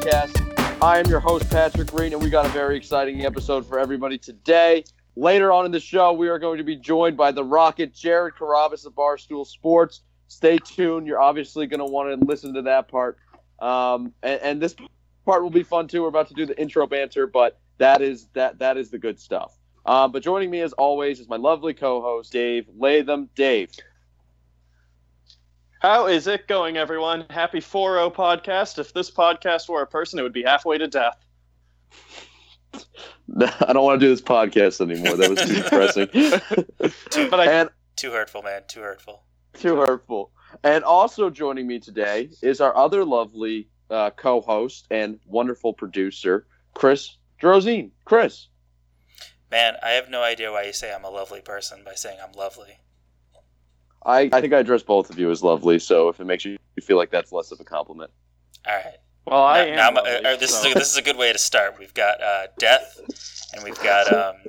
podcast. I am your host, Patrick Green, and we got a very exciting episode for everybody today. Later on in the show, we are going to be joined by the Rocket, Jared Carrabis of Barstool Sports. Stay tuned. You're obviously going to want to listen to that part. Um, and, and this part will be fun too. We're about to do the intro banter, but that is that that is the good stuff. Um, but joining me as always is my lovely co-host Dave Latham. Dave, How is it going, everyone? Happy 4 podcast. If this podcast were a person, it would be halfway to death. I don't want to do this podcast anymore. That was too depressing. But I, and Too hurtful, man. Too hurtful. too hurtful. And also joining me today is our other lovely uh, co-host and wonderful producer, Chris Drozine. Chris, Man, I have no idea why you say I'm a lovely person by saying I'm lovely. I, I think I address both of you as lovely, so if it makes you feel like that's less of a compliment. All right. well, I Now- am. now lovely, uh, this so- is a, this is a good way to start. We've got uh, death, and we've got um.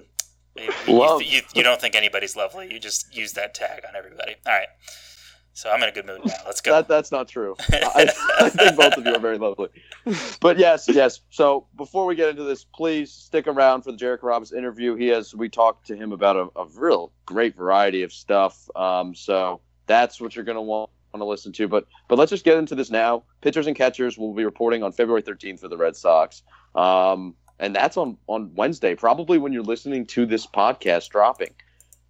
You, you- Love. You, you don't think anybody's lovely. You just use that tag on everybody. All right. So I'm in a good mood now. Let's go. That that's not true. I, I think both of you are very lovely. But yes, yes. So before we get into this, please stick around for the Jericho Robbins interview. He has we talked to him about a, a real great variety of stuff. Um, so that's what you're gonna want to listen to. But but let's just get into this now. Pitchers and catchers will be reporting on February 13th for the Red Sox. Um, and that's on on Wednesday, probably when you're listening to this podcast dropping.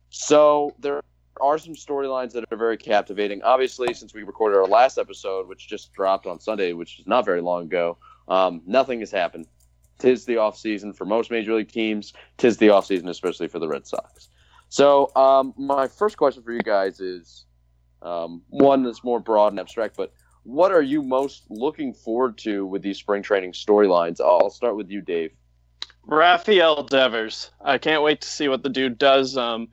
So there are some storylines that are very captivating. Obviously, since we recorded our last episode, which just dropped on Sunday, which is not very long ago, um, nothing has happened. Tis the off season for most major league teams. Tis the off season, especially for the Red Sox. So, um, my first question for you guys is um, one that's more broad and abstract, but what are you most looking forward to with these spring training storylines? I'll start with you, Dave. Rafael Devers. I can't wait to see what the dude does. Um,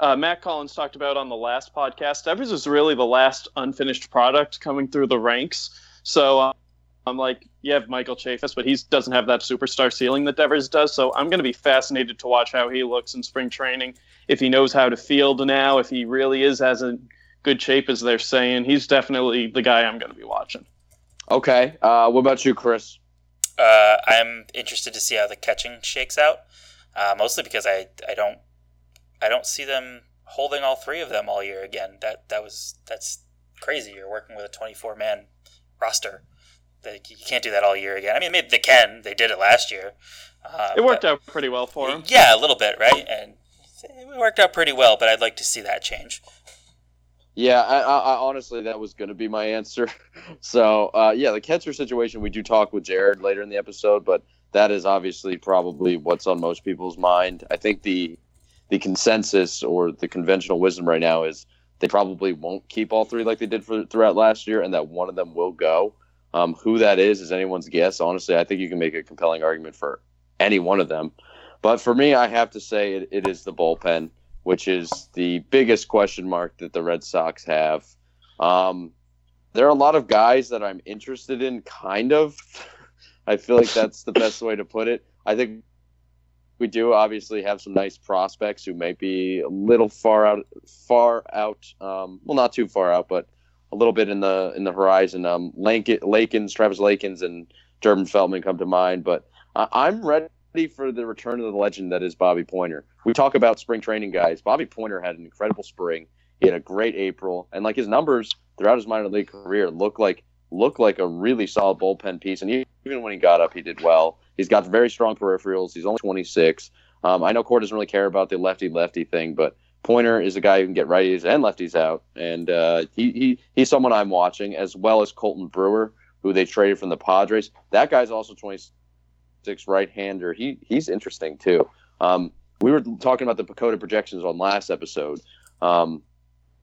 uh, Matt Collins talked about on the last podcast. Devers is really the last unfinished product coming through the ranks. So uh, I'm like, you have Michael Chavis, but he doesn't have that superstar ceiling that Devers does. So I'm going to be fascinated to watch how he looks in spring training. If he knows how to field now, if he really is as in good shape as they're saying, he's definitely the guy I'm going to be watching. Okay. Uh, what about you, Chris? Uh, I'm interested to see how the catching shakes out. Uh, mostly because I I don't I don't see them holding all three of them all year again. That that was that's crazy. You're working with a 24 man roster. Like, you can't do that all year again. I mean, maybe they can. They did it last year. Uh, It worked but- out pretty well for them. Yeah, a little bit, right? And it worked out pretty well. But I'd like to see that change. Yeah, I, I, I honestly that was going to be my answer. So uh, yeah, the catcher situation we do talk with Jared later in the episode, but that is obviously probably what's on most people's mind. I think the the consensus or the conventional wisdom right now is they probably won't keep all three like they did for throughout last year, and that one of them will go. Um, who that is is anyone's guess. Honestly, I think you can make a compelling argument for any one of them. But for me, I have to say it, it is the bullpen which is the biggest question mark that the Red Sox have. Um, there are a lot of guys that I'm interested in, kind of. I feel like that's the best way to put it. I think we do obviously have some nice prospects who may be a little far out, far out. Um, well, not too far out, but a little bit in the in the horizon. Um, Lankin, Lakins, Travis Lakins, and Durbin Feltman come to mind, but I I'm ready for the return of the legend that is Bobby Poyner. We talk about spring training guys. Bobby Poyner had an incredible spring. He had a great April, and like his numbers throughout his minor league career look like look like a really solid bullpen piece. And even when he got up, he did well. He's got very strong peripherals. He's only 26. Um, I know Cora doesn't really care about the lefty lefty thing, but Poyner is a guy who can get righties and lefties out, and uh, he, he he's someone I'm watching as well as Colten Brewer, who they traded from the Padres. That guy's also 26 right-hander. He he's interesting too. Um, we were talking about the PECOTA projections on last episode, um,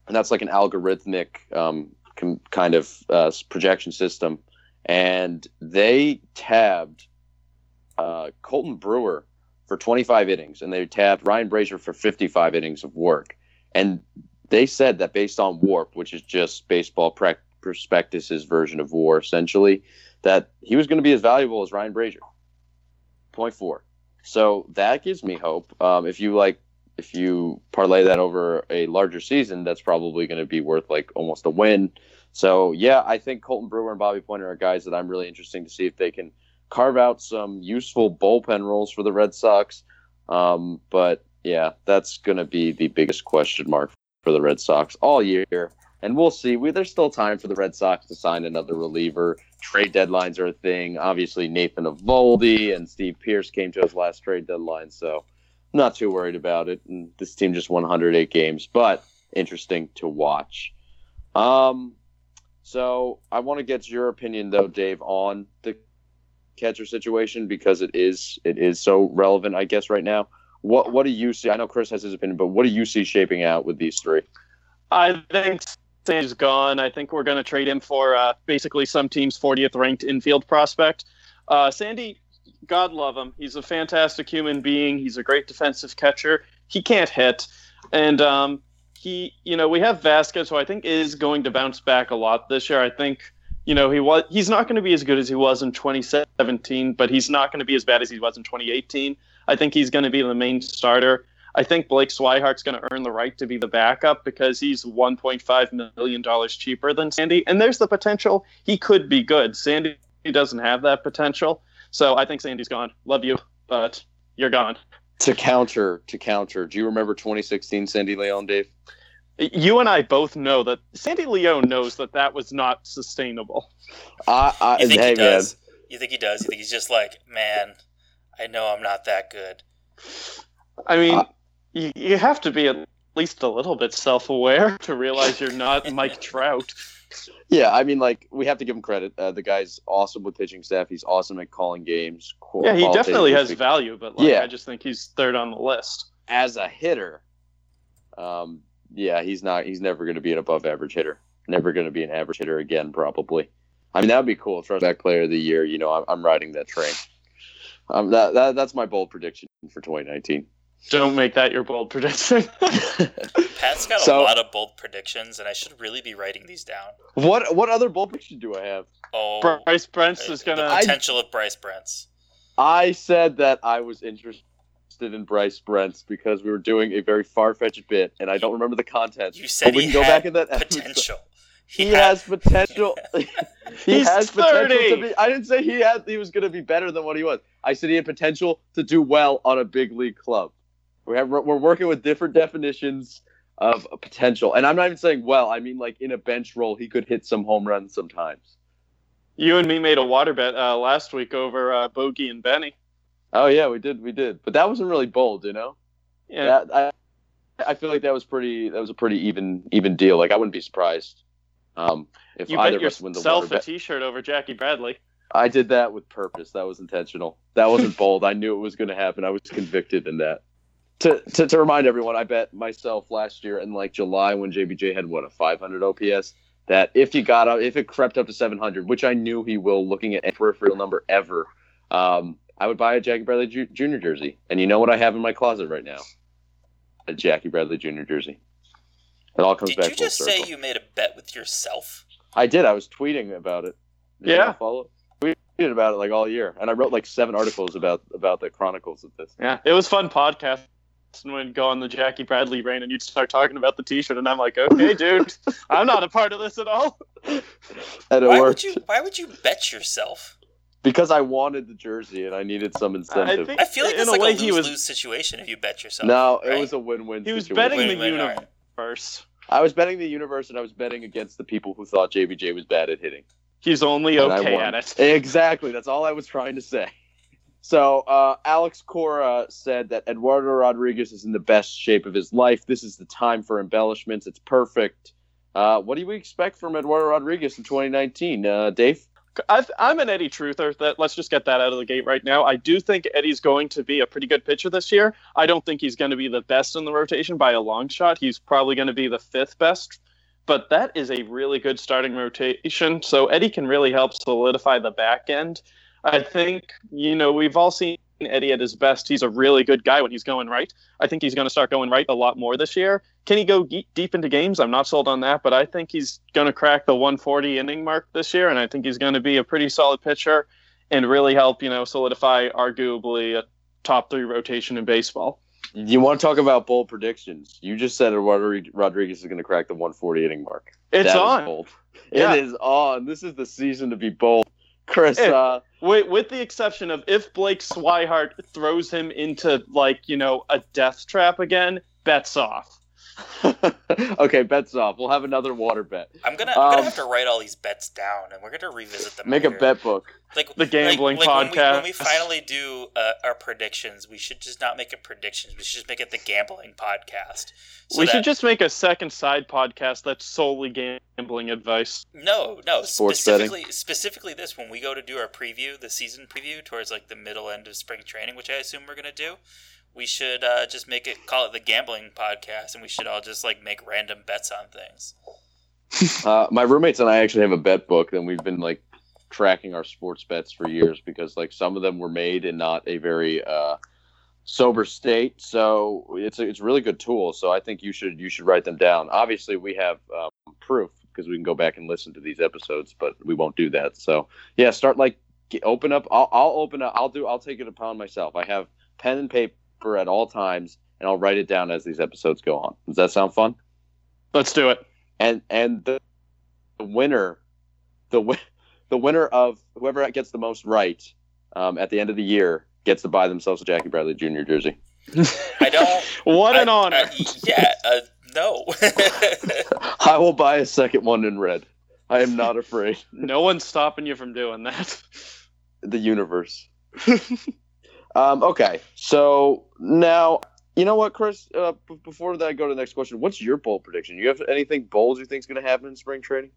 and that's like an algorithmic um, com- kind of uh, projection system, and they tabbed uh, Colten Brewer for 25 innings, and they tabbed Ryan Brasier for 55 innings of work, and they said that based on WARP, which is just baseball pre- prospectus's version of WAR, essentially, that he was going to be as valuable as Ryan Brasier. Point four. So that gives me hope. Um, if you like if you parlay that over a larger season, that's probably going to be worth like almost a win. So yeah, I think Colten Brewer and Bobby Poyner are guys that I'm really interesting to see if they can carve out some useful bullpen roles for the Red Sox. Um, but yeah, that's going to be the biggest question mark for the Red Sox all year. And we'll see. We, there's still time for the Red Sox to sign another reliever. Trade deadlines are a thing. Obviously, Nathan Eovaldi and Steve Pearce came to his last trade deadline, so not too worried about it. And this team just won 108 games, but interesting to watch. Um, so I want to get your opinion though, Dave, on the catcher situation because it is it is so relevant, I guess, right now. What what do you see? I know Chris has his opinion, but what do you see shaping out with these three? I think Sandy's gone. I think we're going to trade him for uh, basically some team's 40th ranked infield prospect. Uh, Sandy, God love him. He's a fantastic human being. He's a great defensive catcher. He can't hit, and um, he, you know, we have Vazquez, who I think is going to bounce back a lot this year. I think you know, he was he's not going to be as good as he was in 2017, but he's not going to be as bad as he was in 2018. I think he's going to be the main starter. I think Blake Swihart's going to earn the right to be the backup because he's 1.5 million dollars cheaper than Sandy, and there's the potential he could be good. Sandy doesn't have that potential, so I think Sandy's gone. Love you, but you're gone. To counter, to counter. Do you remember 2016 Sandy Leon, Dave? you and I both know that Sandy Leon knows that that was not sustainable. I, I, You think hey, he does? man. You think he does? You think he's just like, man, I know I'm not that good. I mean, Uh, you, you have to be at least a little bit self-aware to realize you're not Mike Trout. Yeah, I mean, like we have to give him credit. Uh, the guy's awesome with pitching staff. He's awesome at calling games. qu- Yeah, he definitely has speaking. value, but like, Yeah. I just think he's third on the list. as a hitter. Um, yeah, he's not. He's never going to be an above average hitter. Never going to be an average hitter again, probably. I mean, that would be cool. Throwback player of the year. You know, I'm, I'm riding that train. Um, that, that that's my bold prediction for 2019. Don't make that your bold prediction. Pat's got So- a lot of bold predictions, and I should really be writing these down. what what other bold prediction do I have? Oh, Bryce Brentz is gonna. potential of Bryce Brentz. I said that I was interested in Bryce Brentz because we were doing a very far fetched bit, and I don't remember the content. You said But we he can go had back in that potential. He, had- has potential. he He's has potential to be. I didn't say he had. He was going to be better than what he was. I said he had potential to do well on a big league club. We have. We're working with different definitions of potential, and I'm not even saying well. I mean like in a bench role, he could hit some home runs sometimes. You and me made a water bet uh, last week over uh, Bogey and Benny. Oh yeah, we did. We did. But that wasn't really bold, you know. Yeah, That, I, I feel like that was pretty. That was a pretty even even deal. Like I wouldn't be surprised um, if you either bet of us win the water a bet. T-shirt over Jackie Bradley. I did that with purpose. That was intentional. That wasn't bold. I knew it was going to happen. I was convicted in that. To, to to remind everyone, I bet myself last year in like July when JBJ had what a 500 OPS that if he got up, if it crept up to 700, which I knew he will, looking at any peripheral number ever, um, I would buy a Jackie Bradley Ju- Jr. jersey. And you know what I have in my closet right now? A Jackie Bradley Jr. jersey. It all comes Did back you full just circle. say you made a bet with yourself? I did. I was tweeting about it. Did you Yeah. not follow? Tweeted about it like all year, and I wrote like seven articles about about the chronicles of this. Yeah, it was fun podcast. And would go on the Jackie Bradley reign, and you'd start talking about the T-shirt, and I'm like, okay, dude, I'm not a part of this at all. And it Why worked would you? Why would you bet yourself? because I wanted the jersey and I needed some incentive. think- I feel like In it's a like way, a he lose-lose was- situation if you bet yourself. no, right? it was a win-win. Situation. He was situation. betting the Win-win, universe. alright. First, I was betting the universe, and I was betting against the people who thought JBJ was bad at hitting. he's only And okay at it. Exactly. That's all I was trying to say. So uh, Alex Cora said that Eduardo Rodriguez is in the best shape of his life. This is the time for embellishments. It's perfect. Uh, what do we expect from Eduardo Rodriguez in 2019, uh, Dave? I've, I'm an Eddie truther. That let's just get that out of the gate right now. I do think Eddie's going to be a pretty good pitcher this year. I don't think he's going to be the best in the rotation by a long shot. He's probably going to be the fifth best, but that is a really good starting rotation. So Eddie can really help solidify the back end. I think you know we've all seen Eddie at his best. He's a really good guy when he's going right. I think he's going to start going right a lot more this year. Can he go ge- deep into games? I'm not sold on that, but I think he's going to crack the 140 inning mark this year, and I think he's going to be a pretty solid pitcher and really help, you know, solidify arguably a top three rotation in baseball. You want to talk about bold predictions? You just said Rodriguez Rodriguez is going to crack the 140 inning mark. It's That is on. bold. Yeah. It is on. This is the season to be bold. Chris, Hey. uh, With, with the exception of if Blake Swihart throws him into like you know a death trap again, bets off. okay, bets off. We'll have another water bet. I'm gonna I'm gonna Um, have to write all these bets down, and we're gonna revisit them. Make a bet book. Like The gambling like, like When we, when we podcast. finally do uh, our predictions, we should just not make it predictions. We should just make it the gambling podcast. So we that- should just make a second side podcast that's solely gambling advice. no, no. Sports specifically, specifically this when we go to do our preview, the season preview towards like the middle end of spring training, which I assume we're gonna do. We should uh, just make it call it the gambling podcast, and we should all just like make random bets on things. Uh, my roommates and I actually have a bet book, and we've been like tracking our sports bets for years because like some of them were made in not a very uh, sober state. So it's a, it's a really good tool. So I think you should you should write them down. Obviously, we have um, proof because we can go back and listen to these episodes, but we won't do that. So yeah, start like get, open up. I'll, I'll open up. I'll do. I'll take it upon myself. I have pen and paper at all times, and I'll write it down as these episodes go on. Does that sound fun? Let's do it. and and the, the winner, the win, the winner of whoever gets the most right um, at the end of the year gets to buy themselves a Jackie Bradley Jr. jersey. I don't. What an I- honor! I- yeah. Uh, no. I will buy a second one in red. I am not afraid. no one's stopping you from doing that. The universe. Um, okay, so now you know what, Chris. Uh, b- before that, I go to the next question. What's your bold prediction? You have anything bold you think is going to happen in spring training?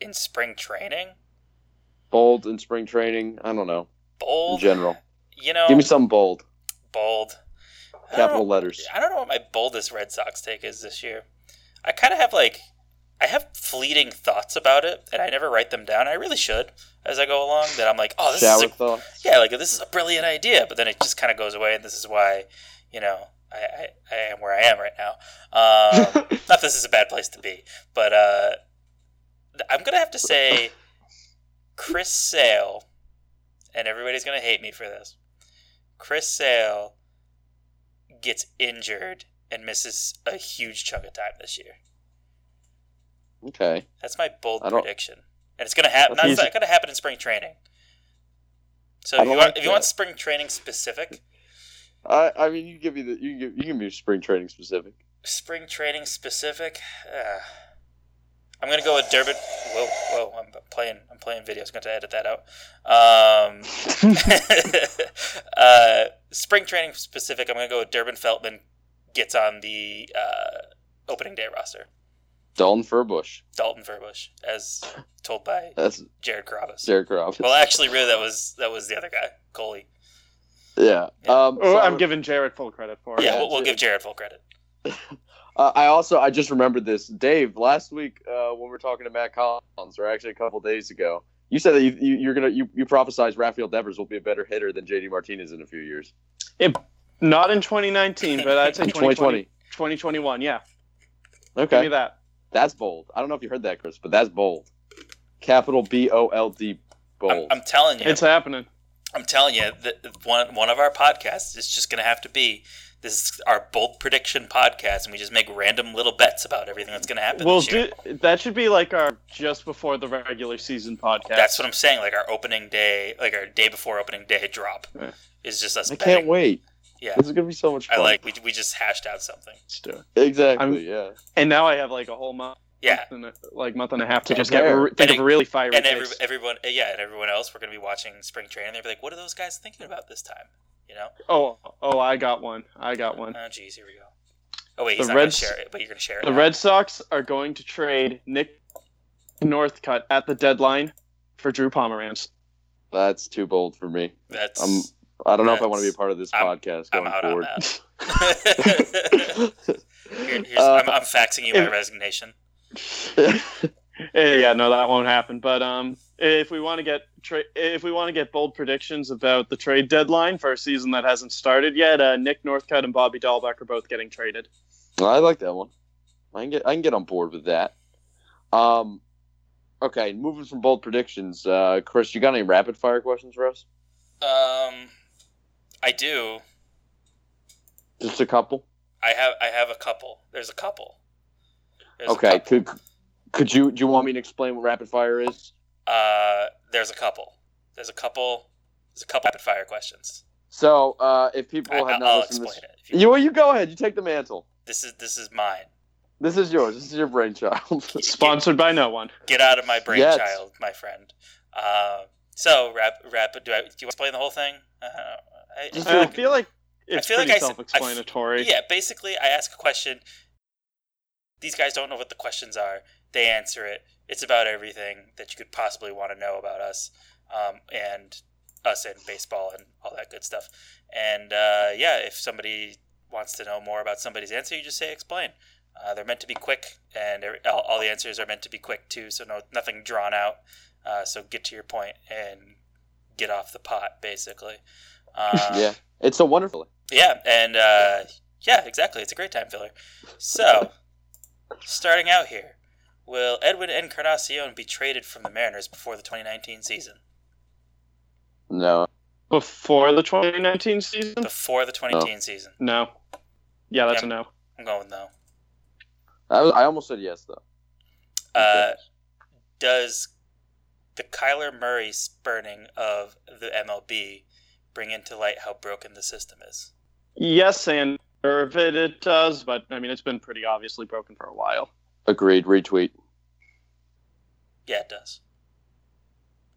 in spring training, Bold in spring training? I don't know. In bold. general, You know, give me some bold bold. Capital know- letters. I don't know what my boldest Red Sox take is this year. I kind of have like, I have fleeting thoughts about it, and I never write them down. I really should as I go along. That I'm like, oh, this Shower is a, yeah, like this is a brilliant idea, but then it just kind of goes away, and this is why, you know, I, I, I am where I am right now. Um, not this is a bad place to be, but uh, I'm gonna have to say Chris Sale, and everybody's gonna hate me for this. Chris Sale gets injured and misses a huge chunk of time this year. Okay. That's my bold prediction, and it's gonna happen. That's not gonna happen in spring training. So if you want, like if you want spring training specific, I I mean, you give me the you can give, you can be spring training specific. spring training specific. Uh, I'm gonna go with Durbin. Whoa, whoa! I'm playing. I'm playing videos. Going to edit that out. Um, uh, spring training specific. I'm gonna go with Durbin Feltman gets on the uh, opening day roster. Dalton Furbush. Dalton Furbush, as told by That's Jared Carrabis. Jared Robbins. Well, actually, really, that was that was the other guy, Coley. yeah. Yeah. Um, Oh, so I I'm would- giving Jared full credit for it. Yeah, Yeah, we'll, we'll give Jared full credit. Uh, I also I just remembered this, Dave. Last week uh, when we were talking to Matt Collins, or actually a couple days ago, you said that you, you you're gonna you, you prophesized Rafael Devers will be a better hitter than JD Martinez in a few years. Not in 2019, but I'd say 2020, 2020. 2021. Yeah, Okay. give me that. That's bold. I don't know if you heard that, Chris, but that's bold. Capital B O L D I'm, bold. I'm telling you, It's happening. I'm telling you that one one of our podcasts is just going to have to be this is our bold prediction podcast, and we just make random little bets about everything that's going to happen. We'll this year. do that. Should be like our just before the regular season podcast. That's what I'm saying. Like our opening day, like our day before opening day drop, Yeah. is just us. I betting. can't wait. Yeah, This is gonna be so much fun. I like we we just hashed out something. Let's do it. exactly. I'm- yeah. And now I have like a whole month, Yeah, and a, like month and a half to Yeah, just get fair. re- think And of really fiery and every, everyone, eh, yeah, and everyone else, we're going to be watching spring training. They'll be like, "What are those guys thinking about this time?" You know? Oh, oh, I got one. I got one. Oh, geez, here we go. Oh wait, he's The not Reds- share it, but you're going to share it. The now. Red Sox are going to trade Nick Northcut at the deadline for Drew Pomeranz. That's too bold for me. That's I'm- I don't know if I want to be a part of this I'm- podcast I'm going out on forward. that. Here- here's, Uh, I'm, I'm faxing you my if- resignation. Yeah, no, that won't happen. But um, if we want to get tra- if we want to get bold predictions about the trade deadline for a season that hasn't started yet, uh, Nick Northcut and Bobby Dalbec are both getting traded. I like that one. I can get I can get on board with that. Um, okay, moving from bold predictions, uh, Chris, you got any rapid fire questions for us? Um, I do. Just a couple. I have I have a couple. There's a couple. There's a okay. couple. Could could you do you want me to explain what rapid fire is? Uh, there's a couple. There's a couple. There's a couple rapid fire questions. So, uh, if people I, have will not listened explain this, it. You, you, well, you go ahead. You take the mantle. this is this is mine. This is yours. This is your brainchild. Sponsored by no one. Get out of my Yes. brainchild, my friend. Uh, so rap rapid. Do I? Do you want to explain the whole thing? Uh, I, Just I feel like it's feel like pretty I s- I self-explanatory. Yeah, basically, I ask a question. These guys don't know what the questions are. They answer it. It's about everything that you could possibly want to know about us, um, and us and baseball and all that good stuff. And uh, yeah, if somebody wants to know more about somebody's answer, you just say explain. Uh, they're meant to be quick, and all, all the answers are meant to be quick too. So no, nothing drawn out. Uh, so get to your point and get off the pot, basically. Um, yeah, it's a wonderful. yeah, and uh, yeah, exactly. It's a great time filler. So, starting out here, will Edwin Encarnacion be traded from the Mariners before the 2019 season? No, Before the 2019 season? Before the 2019 season. No. Yeah, that's Yeah. a no. I'm going with no. I, was- I almost said yes though. Uh, does the Kyler Murray spurning of the MLB bring into light how broken the system is? Yes, and of it, it does, but I mean, it's been pretty obviously broken for a while. Agreed. Retweet. Yeah, it does.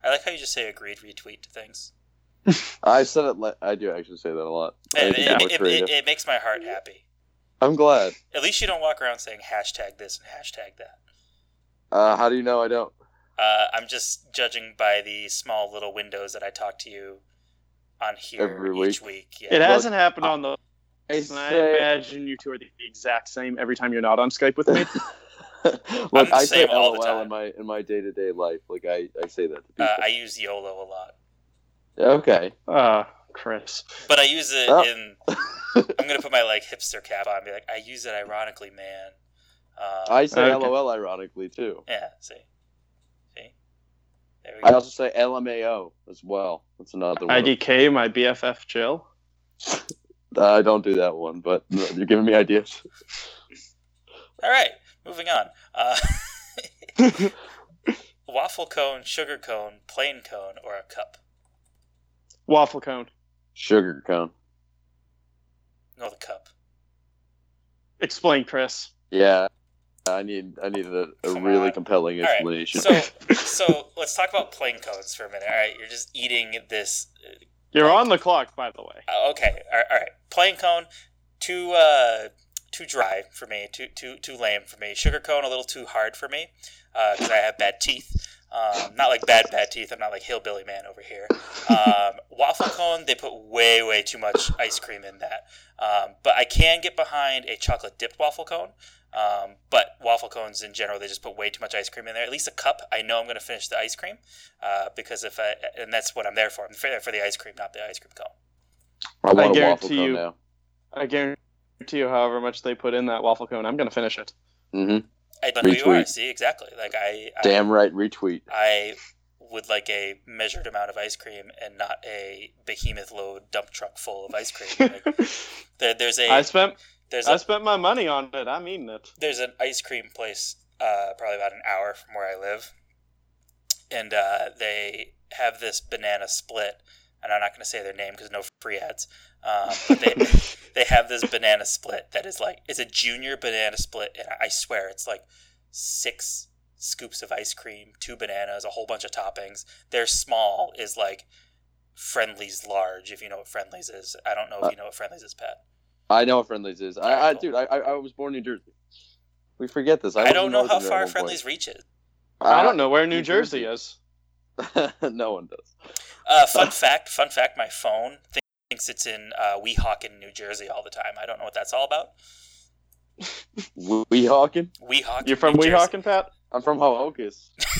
I like how you just say agreed retweet to things. I said it. Le- I do actually say that a lot. I It, it, it, it, it makes my heart happy. I'm glad. At least you don't walk around saying hashtag this and hashtag that. Uh, how do you know I don't? Uh, I'm just judging by the small little windows that I talk to you on here Every each week. Yeah. It hasn't happened on the. I And I say, imagine you two are the exact same every time you're not on Skype with me. look, I say same all the LOL time. in my in my day to day life. Like I, I say that to uh, I use YOLO a lot, okay. Uh, Chris. but I use it Oh. in. I'm gonna put my like hipster cap on, and be like, I use it ironically, man. Um, I say Okay. LOL ironically too. yeah. See, see. There we I also say LMAO as well. That's another one. IDK, my BFF Jill. I don't do that one, but you're giving me ideas. All right, moving on. Uh, waffle cone, sugar cone, plain cone, or a cup? Waffle cone. Sugar cone. No, the cup. Explain, Chris. Yeah. I need I needed a, a really on. compelling All right, explanation. So, so let's talk about plain cones for a minute. All right, you're just eating this. You're on the clock, by the way. uh, Okay, all right, all right. Plain cone, too uh, too dry for me. Too too too lame for me. Sugar cone, a little too hard for me because I have bad teeth. Um, not like bad bad teeth. I'm not like hillbilly man over here. Um, waffle cone, they put way way too much ice cream in that. Um, but I can get behind a chocolate dipped waffle cone. Um, but waffle cones in general, they just put way too much ice cream in there. At least a cup, I know I'm going to finish the ice cream uh, because if I and that's what I'm there for. I'm there for the ice cream, not the ice cream cone. I want a waffle guarantee cone you- now. I guarantee you, however much they put in that waffle cone, I'm going to finish it. Mm-hmm. I know who you are. Retweet. See exactly. Like I, I Damn right, retweet. I would like a measured amount of ice cream and not a behemoth load dump truck full of ice cream. Like, there, there's a I spent there's I a spent my money on it. I'm eating it. there's an ice cream place uh, probably about an hour from where I live, and uh, they have this banana split. And I'm not going to say their name because no free ads. Um, but they they have this banana split that is like it's a junior banana split, and I swear it's like six scoops of ice cream, two bananas, a whole bunch of toppings. Their small is like Friendly's large, if you know what Friendly's is. I don't know if you know what Friendly's is, Pat. I know what Friendlies is. I, I dude, I, I I was born in New Jersey. We forget this. I, I, don't know how Northern at far one point. Friendly's reaches. I don't know where New New Jersey Jersey. is. no one does. Uh, fun fact, fun fact, my phone thinks it's in uh, Weehawken, New Jersey all the time. I don't know what that's all about. Weehawken? Weehawken. You're from New Jersey. Weehawken, Pat? I'm from Hohokus.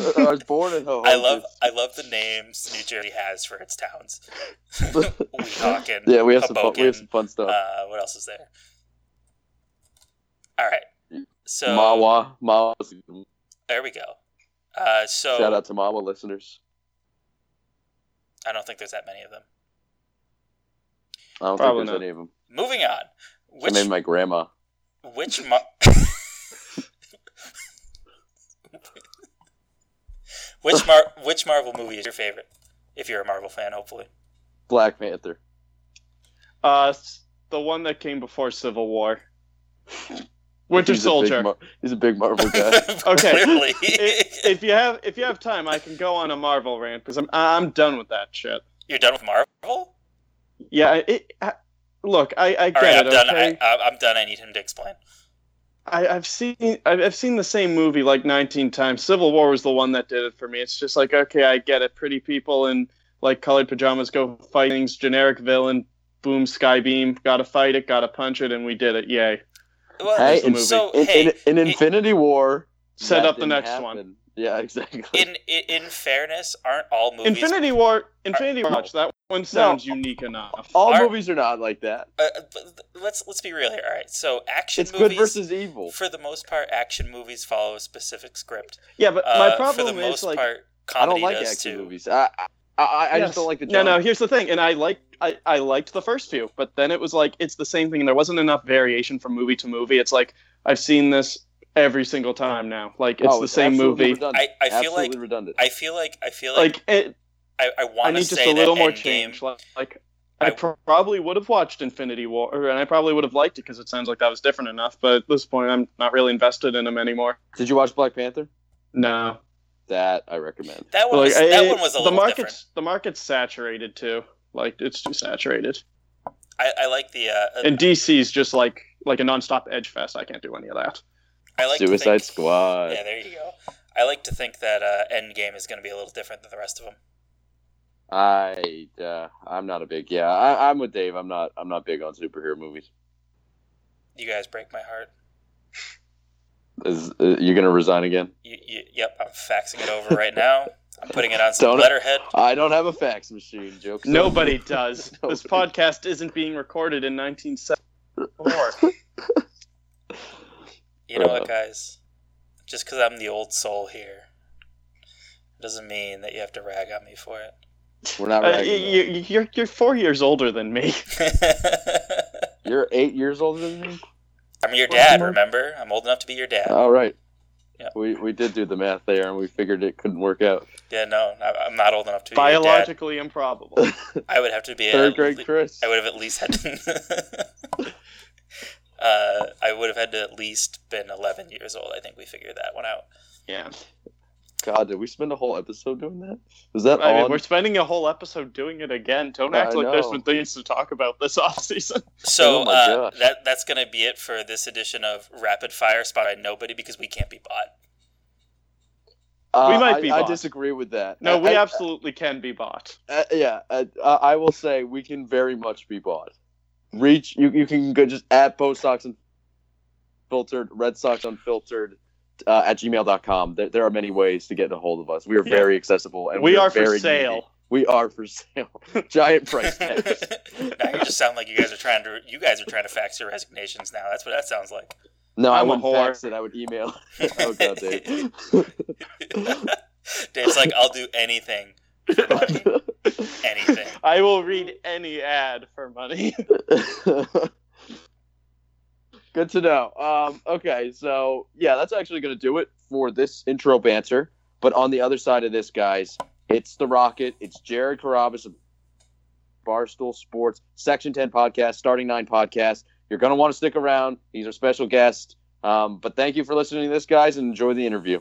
I was born in Hohokus. I love I love the names New Jersey has for its towns. Weehawken. yeah, we have some fun, we have some fun stuff. Uh, what else is there? All right. So Mahwah, Mahwah. there we go. Uh, so Shout out to Mahwah listeners. I don't think there's that many of them. I don't Probably think there's not. any of them. Moving on. I Which my grandma. which Mar- which Mar- which Marvel movie is your favorite? If you're a Marvel fan, hopefully. Black Panther. Uh, the one that came before Civil War. Winter He's a Soldier. Mar- he's a big Marvel guy. Okay. If, if you have if you have time, I can go on a Marvel rant because I'm I'm done with that shit. You're done with Marvel? Yeah, it. I, look, I I get All right, I'm it. done. Okay? I, I, I'm done. I need him to explain. I, I've seen I've, I've seen the same movie like 19 times. Civil War was the one that did it for me. It's just like okay, I get it. Pretty people in like colored pajamas go fight things. Generic villain. Boom, skybeam. Gotta fight it. Gotta punch it, and we did it. Yay! Well, Hey, the movie. so in, hey, in, in Infinity War, Set up the next happen. one. Yeah, exactly. in, in in fairness, aren't all movies? Infinity War. Infinity No. War. That one sounds unique enough. All Are- movies are not like that. Uh, let's let's be real here. All right, so action It's movies. good versus evil. For the most part, action movies follow a specific script. Yeah, but Uh, my for problem the is most like part, I don't like does action too. movies. I I, I, I Yes. just don't like the No, genre. no. Here's the thing, and I like I, I liked the first few, but then it was like it's the same thing, and there wasn't enough variation from movie to movie. It's like I've seen this every single time now. Like it's Oh, the same movie. Redundant. I- I feel like- redundant. I feel like I feel like, Like it, I, I I want to need just say a little more Endgame. change. Like, like I, I- pro- probably would have watched Infinity War, and I probably would have liked it because it sounds like that was different enough. But at this point, I'm not really invested in them anymore. Did you watch Black Panther? No, That I recommend. That one like was I- that one was a the little market's different. the market's saturated too. Like it's too saturated. I, I like the uh, And DC's just like like a nonstop edge fest. I can't do any of that. I like to Suicide think, Squad. Yeah, there you go. I like to think that uh, Endgame is going to be a little different than the rest of them. I uh, I'm not a big yeah. I, I'm with Dave. I'm not I'm not big on superhero movies. You guys break my heart. Is uh, you gonna resign again? You, you, yep, I'm faxing it over right now. I'm putting it on some Don't- letterhead. I don't have a fax machine. Jokes. Nobody does. This podcast isn't being recorded in 1974. You know what, guys? Just because I'm the old soul here doesn't mean that you have to rag on me for it. We're not. Uh, ragging, you, you- you're you're four years older than me. You're eight years older than me. I'm your What's dad, remember? I'm old enough to be your dad. All right. Yeah. We we did do the math there, and we figured it couldn't work out. Yeah, no, I- I'm not old enough to be your dad. Biologically improbable. I would have to be Third at grade le- Chris. I would have at least had to. uh, I would have had to at least been 11 years old. I think we figured that one out. Yeah. God, did we spend a whole episode doing that? Was that I mean, we're spending a whole episode doing it again. Don't I act like there's been things to talk about this off season. So Oh uh, that that's gonna be it for this edition of Rapid Fire Spot by Nobody because we can't be bought. Uh, we might I, be I disagree with that. No, I- we I- absolutely can be bought. Uh, yeah, uh, uh, I will say we can very much be bought. Reach you. You can go just at Post Sox Unfiltered, Red Sox Unfiltered uh, at gmail.com. There, there are many ways to get a hold of us. We are Yeah. very accessible and we we are for very sale. needy. We are for sale. Giant price now tags. you just sound like you guys are trying to you guys are trying to fax your resignations now. That's what that sounds like. No, I I'm a wouldn't whore. fax it. I would email. oh god, Dave. Dave's like, I'll do anything for money. Anything. I will read any ad for money. Good to know. Um, okay, so yeah, that's actually going to do it for this intro banter. But on the other side of this, guys, it's the Rocket. It's Jared Carrabis of Barstool Sports, Section 10 podcast, Starting 9 podcast. You're going to want to stick around. He's our special guest. Um, but thank you for listening to this, guys, and enjoy the interview.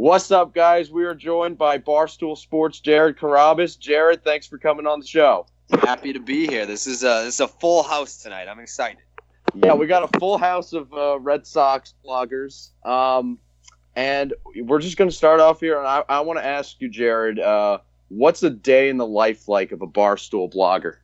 What's up, guys? We are joined by Barstool Sports' Jared Carrabis. Jared, thanks for coming on the show. Happy to be here. This is a this is a full house tonight. I'm excited. Yeah, we got a full house of uh, Red Sox bloggers. Um, and we're just going to start off here. And I, I want to ask you, Jared, uh, what's a day in the life like of a Barstool blogger?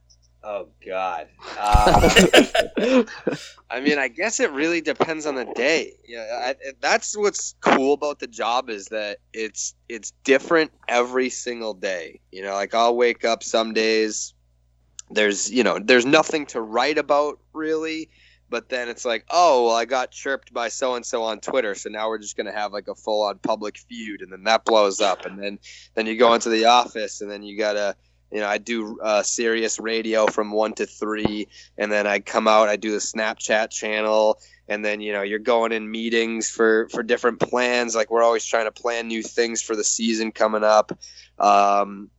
Oh God. Uh, I mean, I guess it really depends on the day. Yeah, I, that's what's cool about the job is that it's it's different every single day. You know, like I'll wake up some days. There's you know there's nothing to write about really, but then it's like oh well I got chirped by so and so on Twitter, so now we're just gonna have like a full on public feud, and then that blows up, and then then you go into the office, and then you gotta you know, I do uh, Sirius radio from one to three, and then I come out, I do the Snapchat channel, and then you know, you're going in meetings for for different plans. Like we're always trying to plan new things for the season coming up. Um,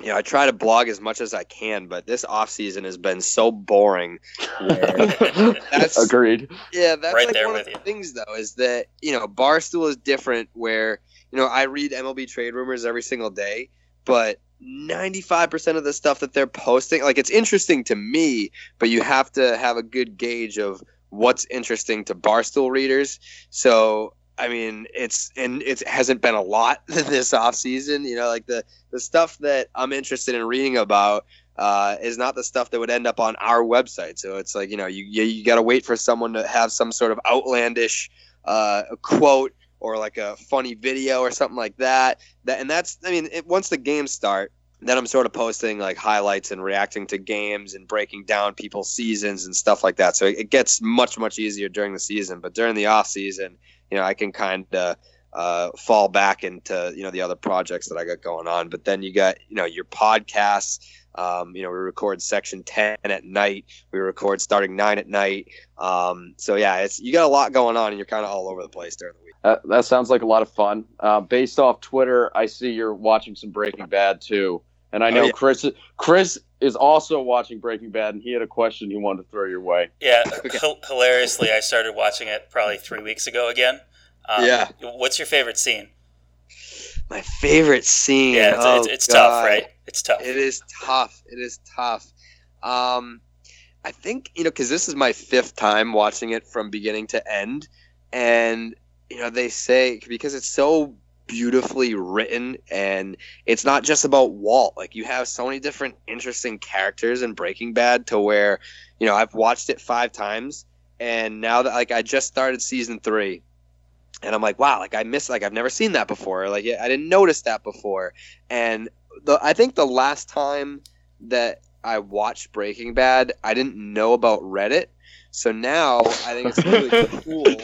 you know, I try to blog as much as I can, but this off season has been so boring. That's agreed. Yeah, that's Right like there one with of you. the things though is that you know Barstool is different. Where you know I read MLB trade rumors every single day, but ninety five percent of the stuff that they're posting, like it's interesting to me, but you have to have a good gauge of what's interesting to Barstool readers. So I mean, it's and it hasn't been a lot this off season. You know, like the the stuff that I'm interested in reading about uh, is not the stuff that would end up on our website. So it's like you know you you, you got to wait for someone to have some sort of outlandish uh, quote or like a funny video or something like that. That and that's I mean it, once the games start. Then I'm sort of posting like highlights and reacting to games and breaking down people's seasons and stuff like that. So it, it gets much much easier during the season, but during the off season, you know, I can kind of uh, fall back into you know the other projects that I got going on. But then you got you know your podcasts. Um, you know, we record section ten at night. We record starting nine at night. Um, so yeah, it's you got a lot going on, and you're kind of all over the place during the week. Uh, that sounds like a lot of fun. Uh, based off Twitter, I see you're watching some Breaking Bad too, and I Oh, know yeah. Chris. Chris is also watching Breaking Bad, and he had a question he wanted to throw your way. Yeah, Okay. hil- hilariously, I started watching it probably three weeks ago again. Um, Yeah. What's your favorite scene? My favorite scene. Yeah, it's, oh, it's, it's tough, right? It's tough. It is tough. It is tough. Um, I think you know because this is my fifth time watching it from beginning to end, and you know they say because it's so beautifully written and it's not just about Walt. Like you have so many different interesting characters in Breaking Bad to where you know I've watched it five times, and now that like I just started season three. And I'm like, wow, like I missed, like I've never seen that before. Like I didn't notice that before. And the I think the last time that I watched Breaking Bad, I didn't know about Reddit. So now I think it's really cool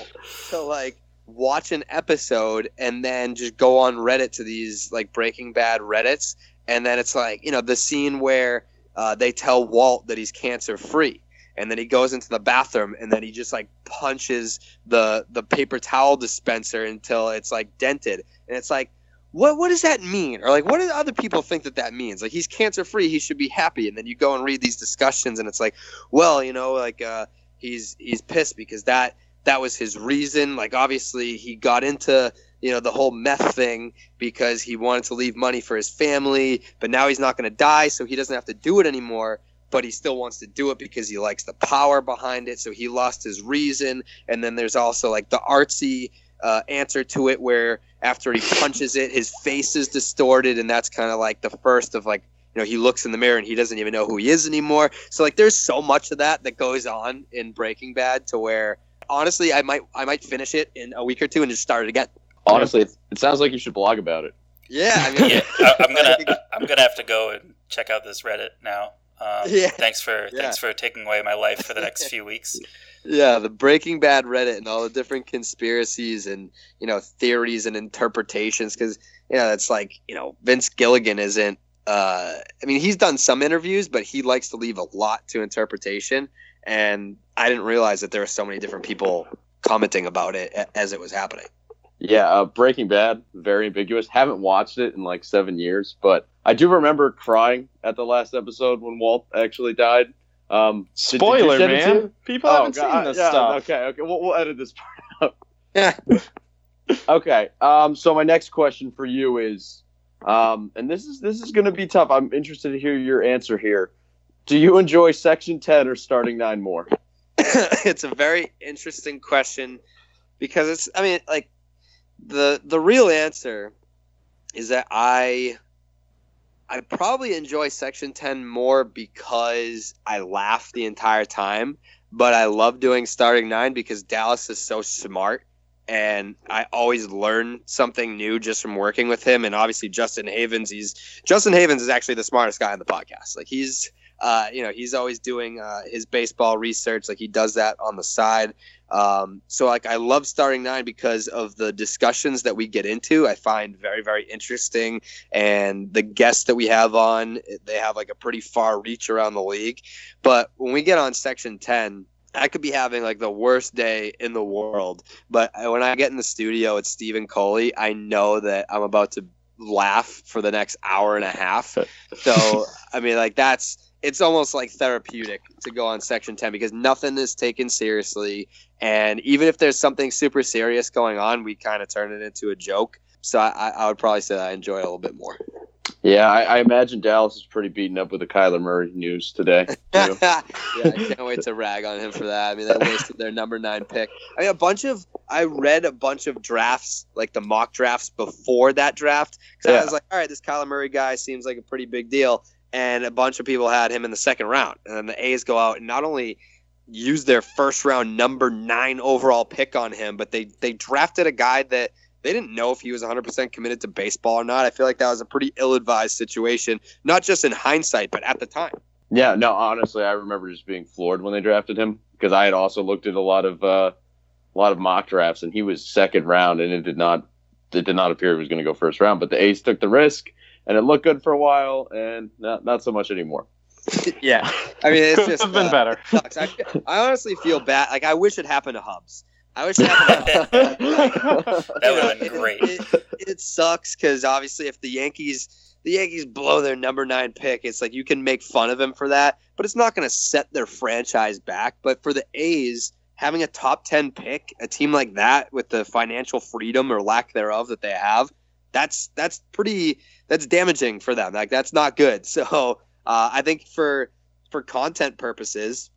to like watch an episode and then just go on Reddit to these like Breaking Bad Reddits, and then it's like you know the scene where uh, they tell Walt that he's cancer free. And then he goes into the bathroom, and then he just like punches the the paper towel dispenser until it's like dented, and it's like, what what does that mean? Or like what do other people think that that means? Like he's cancer free he should be happy. And then you go and read these discussions and it's like well you know like uh he's he's pissed because that that was his reason. Like obviously he got into you know the whole meth thing because he wanted to leave money for his family but now he's not going to die so he doesn't have to do it anymore but he still wants to do it because he likes the power behind it. So he lost his reason. And then there's also like the artsy uh, answer to it where after he punches it his face is distorted. And that's kind of like the first of like you know he looks in the mirror and he doesn't even know who he is anymore. So like there's so much of that that goes on in breaking bad to where honestly i might i might finish it in a week or two and just start it again. Honestly, it, it sounds like you should blog about it. yeah i mean yeah, I, I'm gonna I'm gonna have to go and check out this Reddit now. Um, Yeah. Thanks for Yeah. thanks for taking away my life for the next few weeks. Yeah, the Breaking Bad Reddit and all the different conspiracies and you know theories and interpretations because you know it's like you know Vince Gilligan isn't. Uh, I mean, he's done some interviews, but he likes to leave a lot to interpretation. And I didn't realize that there were so many different people commenting about it as it was happening. Yeah, uh, Breaking Bad, very ambiguous. Haven't watched it in like seven years, but I do remember crying at the last episode when Walt actually died. Um, did- did Spoiler, man. People Oh, haven't God, seen this yeah, stuff. Okay, okay, we'll, we'll edit this part. Yeah. Okay. Um, so my next question for you is, um, and this is this is going to be tough. I'm interested to hear your answer here. Do you enjoy Section Ten or Starting Nine more? it's a very interesting question because it's I mean like the the real answer is that I I probably enjoy section 10 more because I laugh the entire time, but I love doing starting 9 because Dallas is so smart and I always learn something new just from working with him and obviously Justin Havens he's Justin Havens is actually the smartest guy on the podcast. Like he's uh, you know, he's always doing uh, his baseball research. Like he does that on the side. Um, so like I love starting nine because of the discussions that we get into. I find very very interesting, and the guests that we have on they have like a pretty far reach around the league. But when we get on section ten. I could be having like the worst day in the world, but when I get in the studio with Stephen Coley, I know that I'm about to laugh for the next hour and a half. So, I mean, like that's it's almost like therapeutic to go on section 10 because nothing is taken seriously and even if there's something super serious going on we kind of turn it into a joke so I, I would probably say i enjoy it a little bit more Yeah, I, I imagine Dallas is pretty beaten up with the Kyler Murray news today. yeah, I can't wait to rag on him for that. I mean, they wasted their number nine pick. I mean, a bunch of I read a bunch of drafts, like the mock drafts before that draft, because Yeah. I was like, all right, this Kyler Murray guy seems like a pretty big deal, and a bunch of people had him in the second round, and then the A's go out and not only use their first round number nine overall pick on him, but they they drafted a guy that. They didn't know if he was 100% committed to baseball or not. I feel like that was a pretty ill-advised situation, not just in hindsight, but at the time. Yeah, no, honestly, I remember just being floored when they drafted him because I had also looked at a lot of uh, a lot of mock drafts, and he was second round, and it did not it did not appear he was going to go first round. But the A's took the risk, and it looked good for a while, and not not so much anymore. yeah, I mean, it's just been uh, better. I, I honestly feel bad. Like I wish it happened to Hubs. I wish it happened. That would have been it- great. It, it sucks because obviously, if the Yankees the Yankees blow their number nine pick, it's like you can make fun of him for that, but it's not going to set their franchise back. But for the A's, having a top ten pick, a team like that with the financial freedom or lack thereof that they have, that's that's pretty that's damaging for them. Like that's not good. So uh, I think for for content purposes,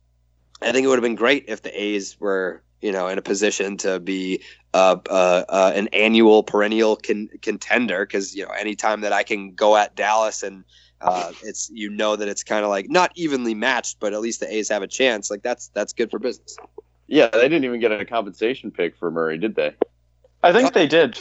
I think it would have been great if the A's were you know in a position to be uh, uh, uh, an annual perennial con- contender because you know anytime that I can go at Dallas and uh, it's you know that it's kind of like not evenly matched, but at least the A's have a chance. Like that's that's good for business. yeah, they didn't even get a compensation pick for Murray, did they? I think they did.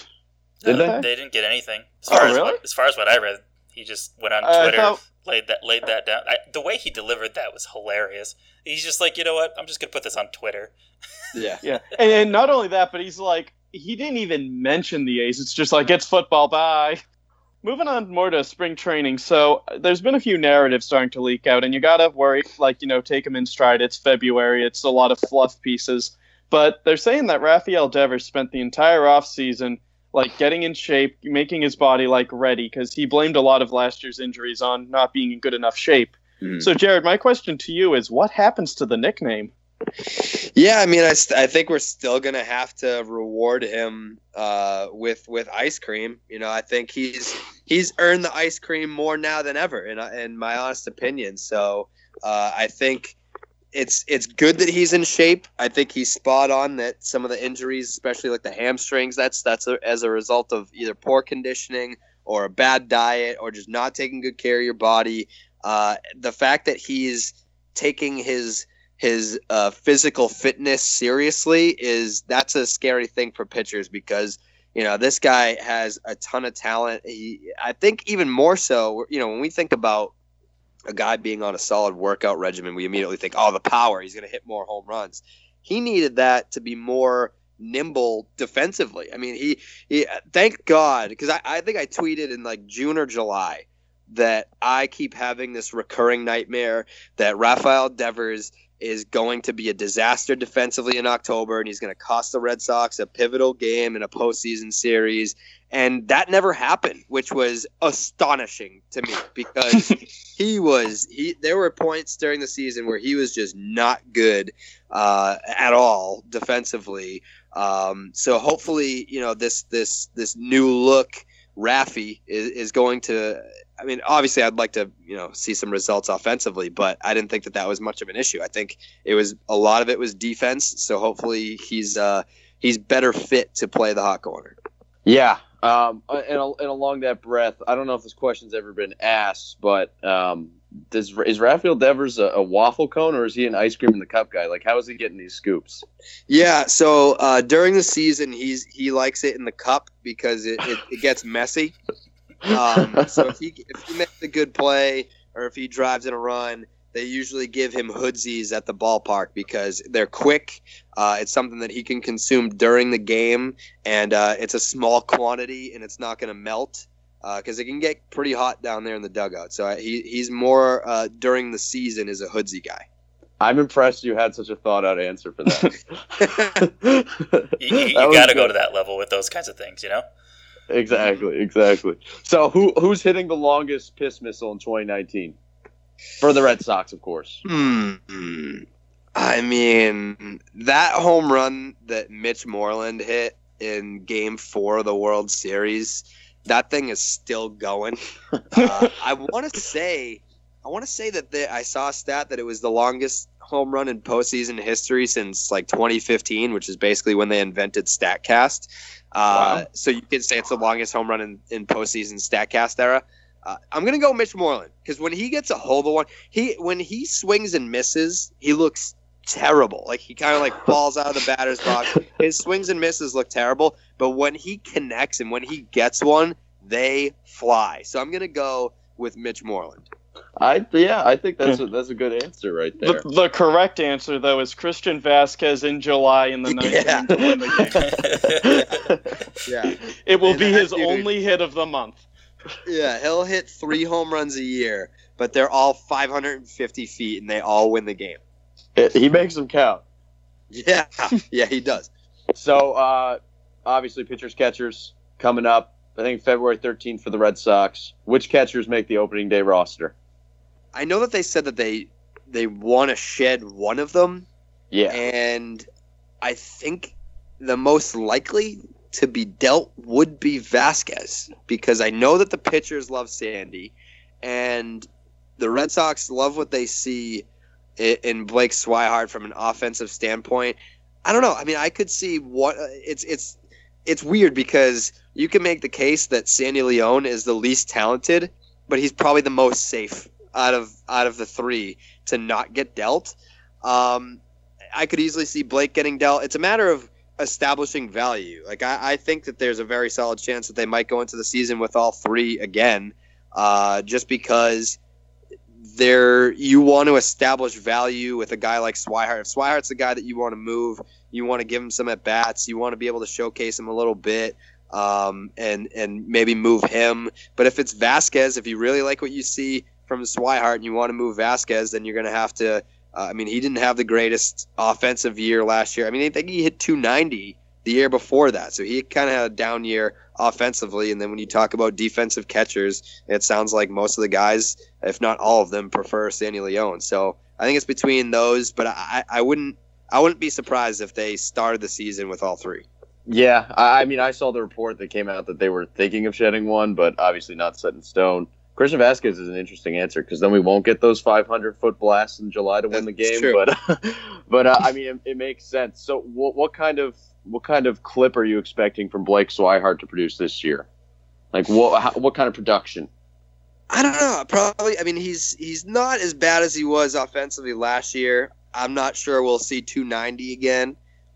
Did No, they? didn't get anything. As Oh, far as really? what, as far as what I read, he just went on I Twitter, thought- laid that laid that down. I, the way he delivered that was hilarious. He's just like, you know what? I'm just gonna put this on Twitter. Yeah. Yeah, and, and not only that, but he's like, he didn't even mention the A's. It's just like it's football. Bye. Moving on more to spring training. So uh, there's been a few narratives starting to leak out, and you gotta worry, like you know, take them in stride. It's February. It's a lot of fluff pieces, but they're saying that Rafael Devers spent the entire off season like getting in shape, making his body like ready, because he blamed a lot of last year's injuries on not being in good enough shape. Mhm. So, Jared, my question to you is, what happens to the nickname? Yeah, I mean, I, st- I think we're still gonna have to reward him uh, with with ice cream. You know, I think he's he's earned the ice cream more now than ever, in in my honest opinion. So uh, I think it's it's good that he's in shape. I think he's spot on that some of the injuries, especially like the hamstrings, that's that's a, as a result of either poor conditioning or a bad diet or just not taking good care of your body. Uh, the fact that he's taking his his uh, physical fitness seriously is that's a scary thing for pitchers because you know this guy has a ton of talent. He, I think even more so, you know, when we think about a guy being on a solid workout regimen, we immediately think, oh, the power, he's going to hit more home runs. He needed that to be more nimble defensively. I mean, he, he thank God, because I, I think I tweeted in like June or July that I keep having this recurring nightmare that Rafael Devers is going to be a disaster defensively in October, and he's going to cost the Red Sox a pivotal game in a postseason series. And that never happened, which was astonishing to me because he was he. There were points during the season where he was just not good uh, at all defensively. Um, so hopefully, you know this this this new look. Rafi is, is going to. I mean, obviously, I'd like to you know see some results offensively, but I didn't think that that was much of an issue. I think it was a lot of it was defense. So hopefully, he's uh, he's better fit to play the hot corner. Yeah. Um, and, and along that breath, I don't know if this question's ever been asked, but um, does is Rafael Devers a, a waffle cone or is he an ice cream in the cup guy? Like, how is he getting these scoops? Yeah, so uh, during the season, he's he likes it in the cup because it, it, it gets messy. Um, so if he if he makes a good play or if he drives in a run, they usually give him hoodsies at the ballpark because they're quick. Uh, it's something that he can consume during the game, and uh, it's a small quantity, and it's not going to melt because uh, it can get pretty hot down there in the dugout. So uh, he, he's more uh, during the season is a hoodsie guy. I'm impressed you had such a thought out answer for that. you, you, you got to go to that level with those kinds of things, you know? Exactly, exactly. So who who's hitting the longest piss missile in 2019? For the Red Sox, of course. Hmm. I mean, that home run that Mitch Moreland hit in Game Four of the World Series, that thing is still going. uh, I want to say, I want to say that the, I saw a stat that it was the longest home run in postseason history since like 2015, which is basically when they invented Statcast. Uh, wow. So you could say it's the longest home run in, in postseason Statcast era. Uh, I'm gonna go Mitch Moreland because when he gets a hold of one, he when he swings and misses, he looks terrible. Like he kind of like falls out of the batter's box. His swings and misses look terrible, but when he connects and when he gets one, they fly. So I'm gonna go with Mitch Moreland. I yeah, I think that's a, that's a good answer right there. The, the correct answer though is Christian Vazquez in July in the ninth yeah. to win the game. yeah, it will and be his dude, only hit of the month. Yeah, he'll hit three home runs a year, but they're all 550 feet, and they all win the game. He makes them count. Yeah, yeah, he does. So, uh, obviously, pitchers, catchers coming up. I think February 13th for the Red Sox. Which catchers make the opening day roster? I know that they said that they they want to shed one of them. Yeah, and I think the most likely to be dealt would be Vazquez because I know that the pitchers love Sandy, and the Red Sox love what they see in Blake Swihart from an offensive standpoint. I don't know. I mean, I could see what it's it's it's weird because you can make the case that Sandy Leon is the least talented, but he's probably the most safe out of out of the three to not get dealt. Um, I could easily see Blake getting dealt. It's a matter of establishing value. Like I, I, think that there's a very solid chance that they might go into the season with all three again, uh, just because there you want to establish value with a guy like Swihart. If Swihart's the guy that you want to move, you want to give him some at bats. You want to be able to showcase him a little bit. Um, and and maybe move him. But if it's Vazquez, if you really like what you see from Swihart and you want to move Vazquez, then you're going to have to uh, I mean, he didn't have the greatest offensive year last year. I mean, I think he hit 290 the year before that, so he kind of had a down year offensively. And then when you talk about defensive catchers, it sounds like most of the guys, if not all of them, prefer Sandy Leon. So I think it's between those, but I, I wouldn't I wouldn't be surprised if they started the season with all three. Yeah, I mean, I saw the report that came out that they were thinking of shedding one, but obviously not set in stone. Christian Vazquez is an interesting answer because then we won't get those 500 foot blasts in July to win the game. But but uh, I mean, it, it, makes sense. So what, what kind of what kind of clip are you expecting from Blake Swihart to produce this year? Like what how, what kind of production? I don't know. Probably. I mean, he's he's not as bad as he was offensively last year. I'm not sure we'll see 290 again.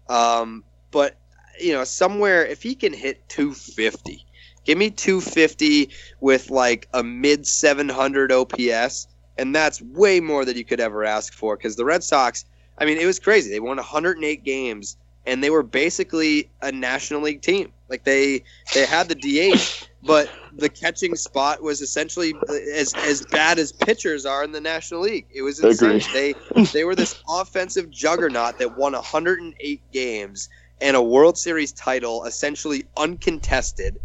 Um, but you know, somewhere if he can hit 250 Give me 250 with like a mid 700 OPS, and that's way more than you could ever ask for because the Red Sox, I mean, it was crazy. They won 108 games, and they were basically a National League team. Like they they had the DH, but the catching spot was essentially as as bad as pitchers are in the National League. It was insane. They they were this offensive juggernaut that won 108 games and a World Series title essentially uncontested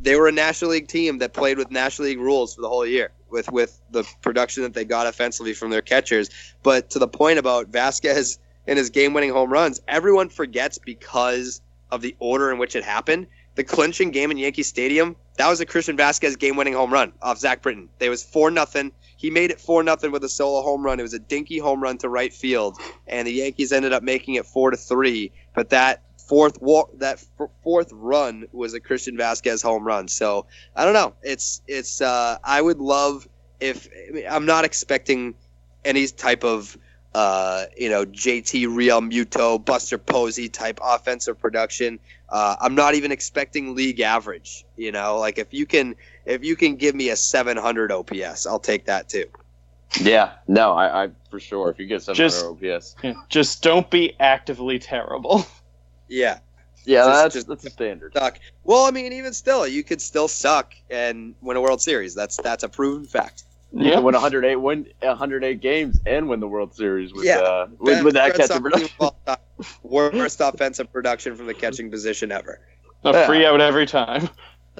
they were a National League team that played with National League rules for the whole year with with the production that they got offensively from their catchers. But to the point about Vazquez and his game-winning home runs, everyone forgets because of the order in which it happened. The clinching game in Yankee Stadium, that was a Christian Vazquez game-winning home run off Zach Britton. They was four nothing. He made it four nothing with a solo home run. It was a dinky home run to right field, and the Yankees ended up making it four to three. But that fourth walk that f- fourth run was a Christian Vazquez home run. So I don't know. It's it's uh, I would love if I mean, I'm not expecting any type of uh, you know JT Realmuto Buster Posey type offensive production. Uh, I'm not even expecting league average. You know, like if you can if you can give me a 700 OPS, I'll take that too. Yeah, no, I, I for sure. If you get 700 Just- OPS, Just don't be actively terrible. Yeah, yeah, Just- that's just- that's a standard. suck. Well, I mean, even still, you could still suck and win a World Series. That's that's a proven fact. You can win 108 win 108 games and win the World Series with Yeah. uh, with, with that Red catcher production. team of all time. Worst offensive production from the catching position ever. A Yeah. free out every time.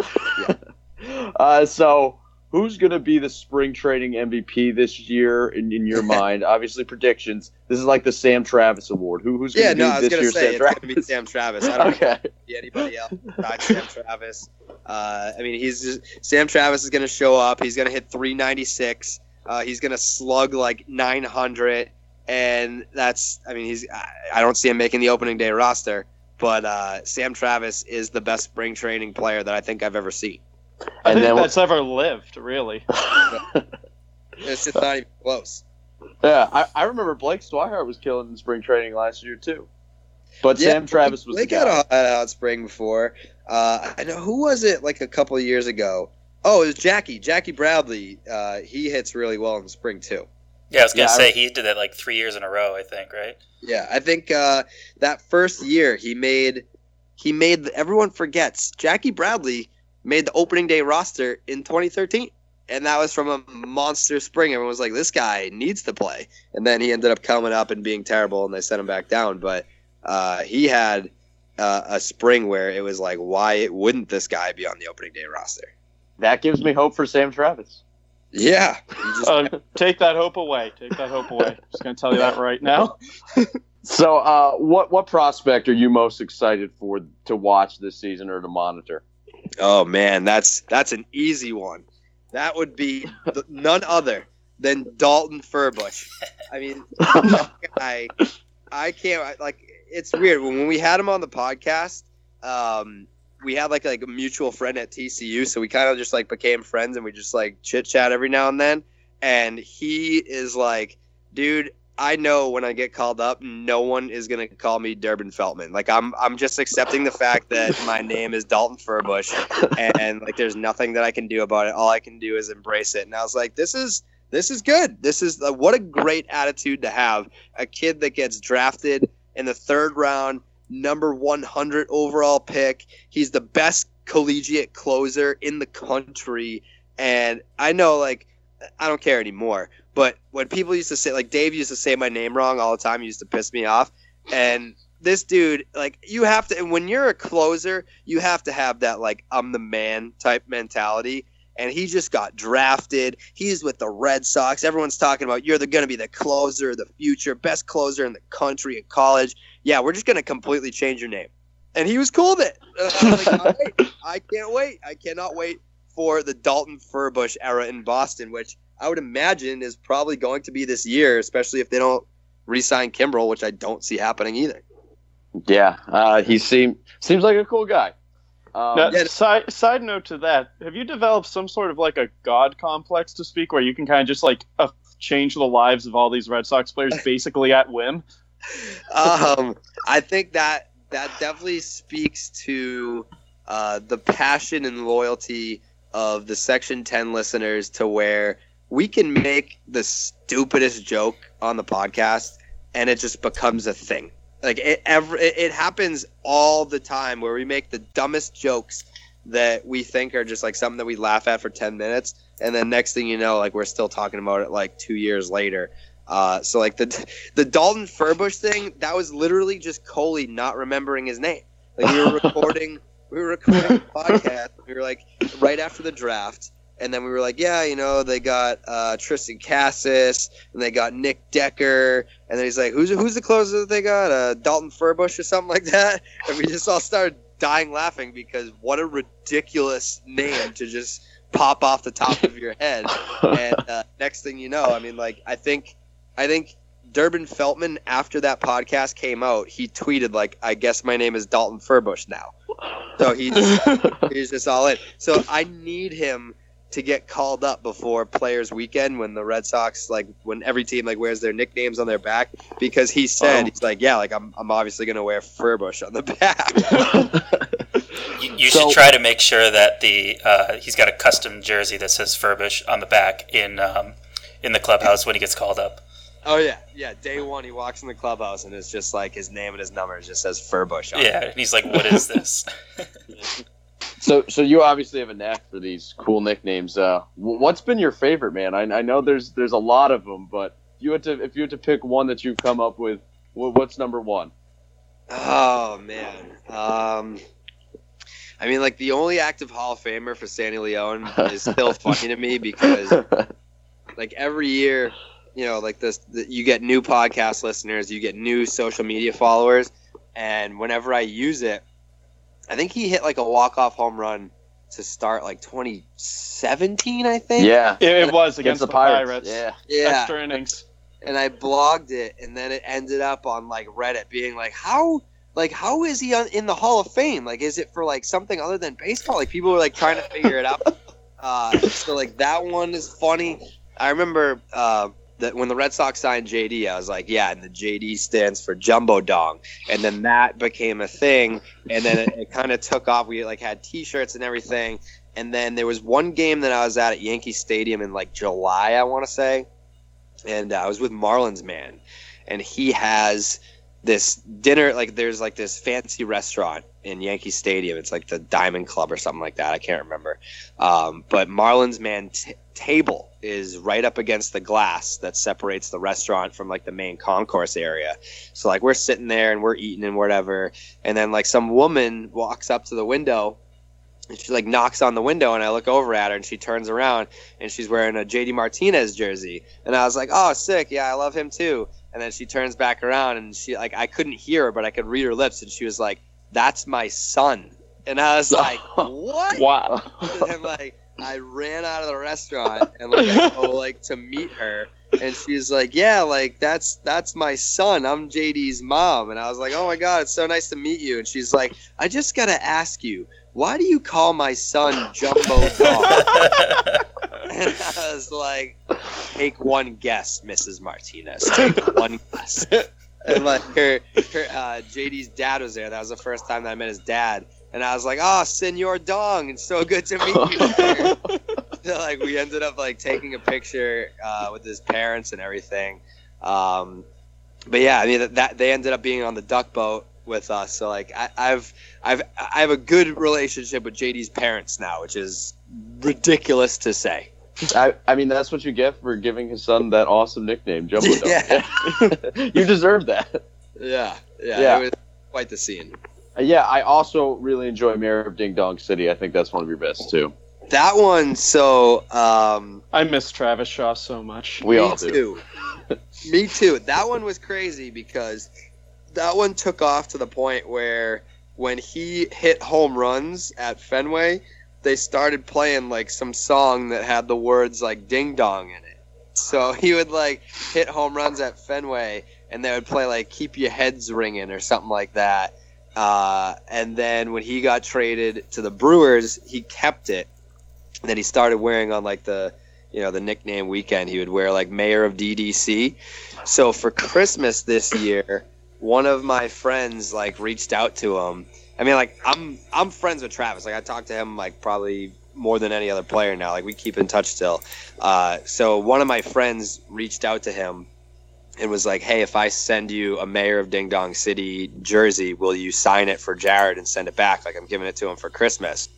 Uh, so who's going to be the spring training MVP this year in, in your mind? Obviously, predictions. This is like the Sam Travis Award. Who, who's going Yeah, to no, be I was this year's say Sam it's Travis? gonna be Sam Travis. I don't okay. be anybody else besides Sam Travis. Uh, I mean, he's just, Sam Travis is going to show up. He's going to hit 396. Uh, he's going to slug like 900, and that's. I mean, he's. I, I don't see him making the opening day roster, but uh, Sam Travis is the best spring training player that I think I've ever seen. I And think then- that's ever lived, really. It's just not even close. Yeah, I, I remember Blake Swihart was killing in spring training last year too. But Yeah, Sam Travis was Blake the guy. a, had a hot spring before. Uh, I know who was it like a couple of years ago. Oh, it was Jackie. Jackie Bradley. Uh, he hits really well in the spring too. Yeah, I was gonna Yeah, I- say he did that like three years in a row. I think, right? Yeah, I think uh, that first year he made he made everyone forgets Jackie Bradley made the opening day roster in 2013, and that was from a monster spring. Everyone was like, "This guy needs to play," and then he ended up coming up and being terrible, and they sent him back down. But uh, he had uh, a spring where it was like, why wouldn't this guy be on the opening day roster? That gives me hope for Sam Travis. Yeah, just- Uh, take that hope away. Take that hope away. Just gonna tell you that right now. So, uh, what what prospect are you most excited for to watch this season or to monitor? Oh man, that's that's an easy one. That would be th- none other than Dalton Furbush. I mean, I I can't I- like it's weird when we had him on the podcast. Um, we had like like a mutual friend at TCU, so we kind of just like became friends and we just like chit chat every now and then. And he is like, dude, I know when I get called up, no one is gonna call me Durbin Feltman. Like I'm I'm just accepting the fact that my name is Dalton Furbush and like there's nothing that I can do about it. All I can do is embrace it. And I was like, this is this is good. This is uh, what a great attitude to have. A kid that gets drafted in the third round, number 100 overall pick. He's the best collegiate closer in the country. And I know, like, I don't care anymore. But when people used to say, like, Dave used to say my name wrong all the time, he used to piss me off. And this dude, like, you have to, when you're a closer, you have to have that, like, I'm the man type mentality. And he just got drafted. He's with the Red Sox. Everyone's talking about you're going to be the closer the future, best closer in the country in college. Yeah, we're just going to completely change your name. And he was cool with it. Like, right, I can't wait. I cannot wait for the Dalton Furbush era in Boston, which I would imagine is probably going to be this year, especially if they don't re-sign Kimbrel, which I don't see happening either. Yeah, uh, he seem seems like a cool guy. Um, Now, yeah. side side note to that, have you developed some sort of like a god complex to speak, where you can kind of just like uh, change the lives of all these Red Sox players basically at whim? um, I think that that definitely speaks to uh, the passion and loyalty of the Section 10 listeners to where we can make the stupidest joke on the podcast and it just becomes a thing. Like it, ever, it, happens all the time where we make the dumbest jokes that we think are just like something that we laugh at for 10 minutes. And then next thing you know, like we're still talking about it like two years later. Uh, so like the the Dalton Furbush thing, that was literally just Coley not remembering his name. Like we were recording, we were recording a podcast. We were like right after the draft, and then we were like, yeah, you know, they got uh, Triston Casas and they got Nick Decker, and then he's like, who's who's the closer that they got? Uh, Dalton Furbush or something like that. And we just all started dying laughing because what a ridiculous name to just pop off the top of your head and uh, next thing you know, I mean, like I think, I think Durbin Feltman after that podcast came out, he tweeted like, "I guess my name is Dalton Furbush now." So he's he's just all in. So I need him to get called up before Players Weekend when the Red Sox like when every team like wears their nicknames on their back because he said Oh. he's like, yeah, like I'm I'm obviously gonna wear Furbush on the back. You, you So- should try to make sure that the uh, he's got a custom jersey that says Furbush on the back in um, in the clubhouse when he gets called up. Oh yeah, yeah. Day one, he walks in the clubhouse and it's just like his name and his number just says Furbush. On Yeah, and he's like, "What is this?" So, so you obviously have a knack for these cool nicknames. Uh, what's been your favorite, man? I, I know there's there's a lot of them, but if you had to if you had to pick one that you've come up with, what's number one? Oh man. Um, I mean, like the only active Hall of Famer for Sandy Leon is still funny to me because like every year, you know, like this, the, you get new podcast listeners, you get new social media followers, and whenever I use it, I think he hit like a walk off home run to start like 2017, I think. yeah, It, it was against against, the the Pirates. Pirates. Yeah, Yeah. Extra innings. and I blogged it, and then it ended up on like Reddit being like, how, like, how is he on, in the Hall of Fame? Like, is it for like something other than baseball? Like, people were like trying to figure it out. Uh, so like that one is funny. I remember uh, that when the Red Sox signed JD, I was like, yeah, and the JD stands for Jumbo Dong, and then that became a thing, and then it, it kind of took off. We like had T-shirts and everything, and then there was one game that I was at at Yankee Stadium in like July, I want to say, and uh, I was with Marlins man, and he has this dinner like there's like this fancy restaurant in Yankee Stadium. It's like the Diamond Club or something like that. I can't remember. Um, but Marlins man t- table is right up against the glass that separates the restaurant from like the main concourse area. So like we're sitting there and we're eating and whatever, and then like some woman walks up to the window. And she like knocks on the window, and I look over at her, and she turns around, and she's wearing a JD Martinez jersey, and I was like, "Oh, sick! Yeah, I love him too." And then she turns back around, and she like I couldn't hear her, but I could read her lips, and she was like, "That's my son," and I was like, "What?" Wow. and like I ran out of the restaurant and like go like to meet her and she's like, Yeah, like that's that's my son. I'm JD's mom. And I was like, Oh my god, it's so nice to meet you. And she's like, I just gotta ask you, why do you call my son Jumbo Dog? and I was like, Take one guess, Mrs. Martinez. Take one guess. And like her, her uh, JD's dad was there. That was the first time that I met his dad. And I was like, "Oh, Senor Dong, it's so good to meet you." So, like we ended up like taking a picture uh, with his parents and everything. Um, but yeah, I mean that, that they ended up being on the duck boat with us. So like I, I've I've I have a good relationship with JD's parents now, which is ridiculous to say. I, I mean that's what you get for giving his son that awesome nickname, Jumbo. Yeah. you deserve that. Yeah, yeah, Yeah. it was quite the scene. Uh, Yeah, I also really enjoy Mayor of Ding Dong City. I think that's one of your best too. That one, so um, I miss Travis Shaw so much. We Me all do. too. Me too. That one was crazy because that one took off to the point where when he hit home runs at Fenway, they started playing like some song that had the words like ding dong in it. So he would like hit home runs at Fenway and they would play like keep your heads ringing or something like that. Uh, and then when he got traded to the Brewers, he kept it. And then he started wearing on like the you know the nickname weekend. He would wear like mayor of ddc so for christmas this year one of my friends like reached out to him. I mean like i'm i'm friends with travis. Like i talked to him like probably more than any other player now. Like we keep in touch still. Uh, so one of my friends reached out to him and was like hey if i send you a mayor of ding dong city jersey will you sign it for jared and send it back like i'm giving it to him for christmas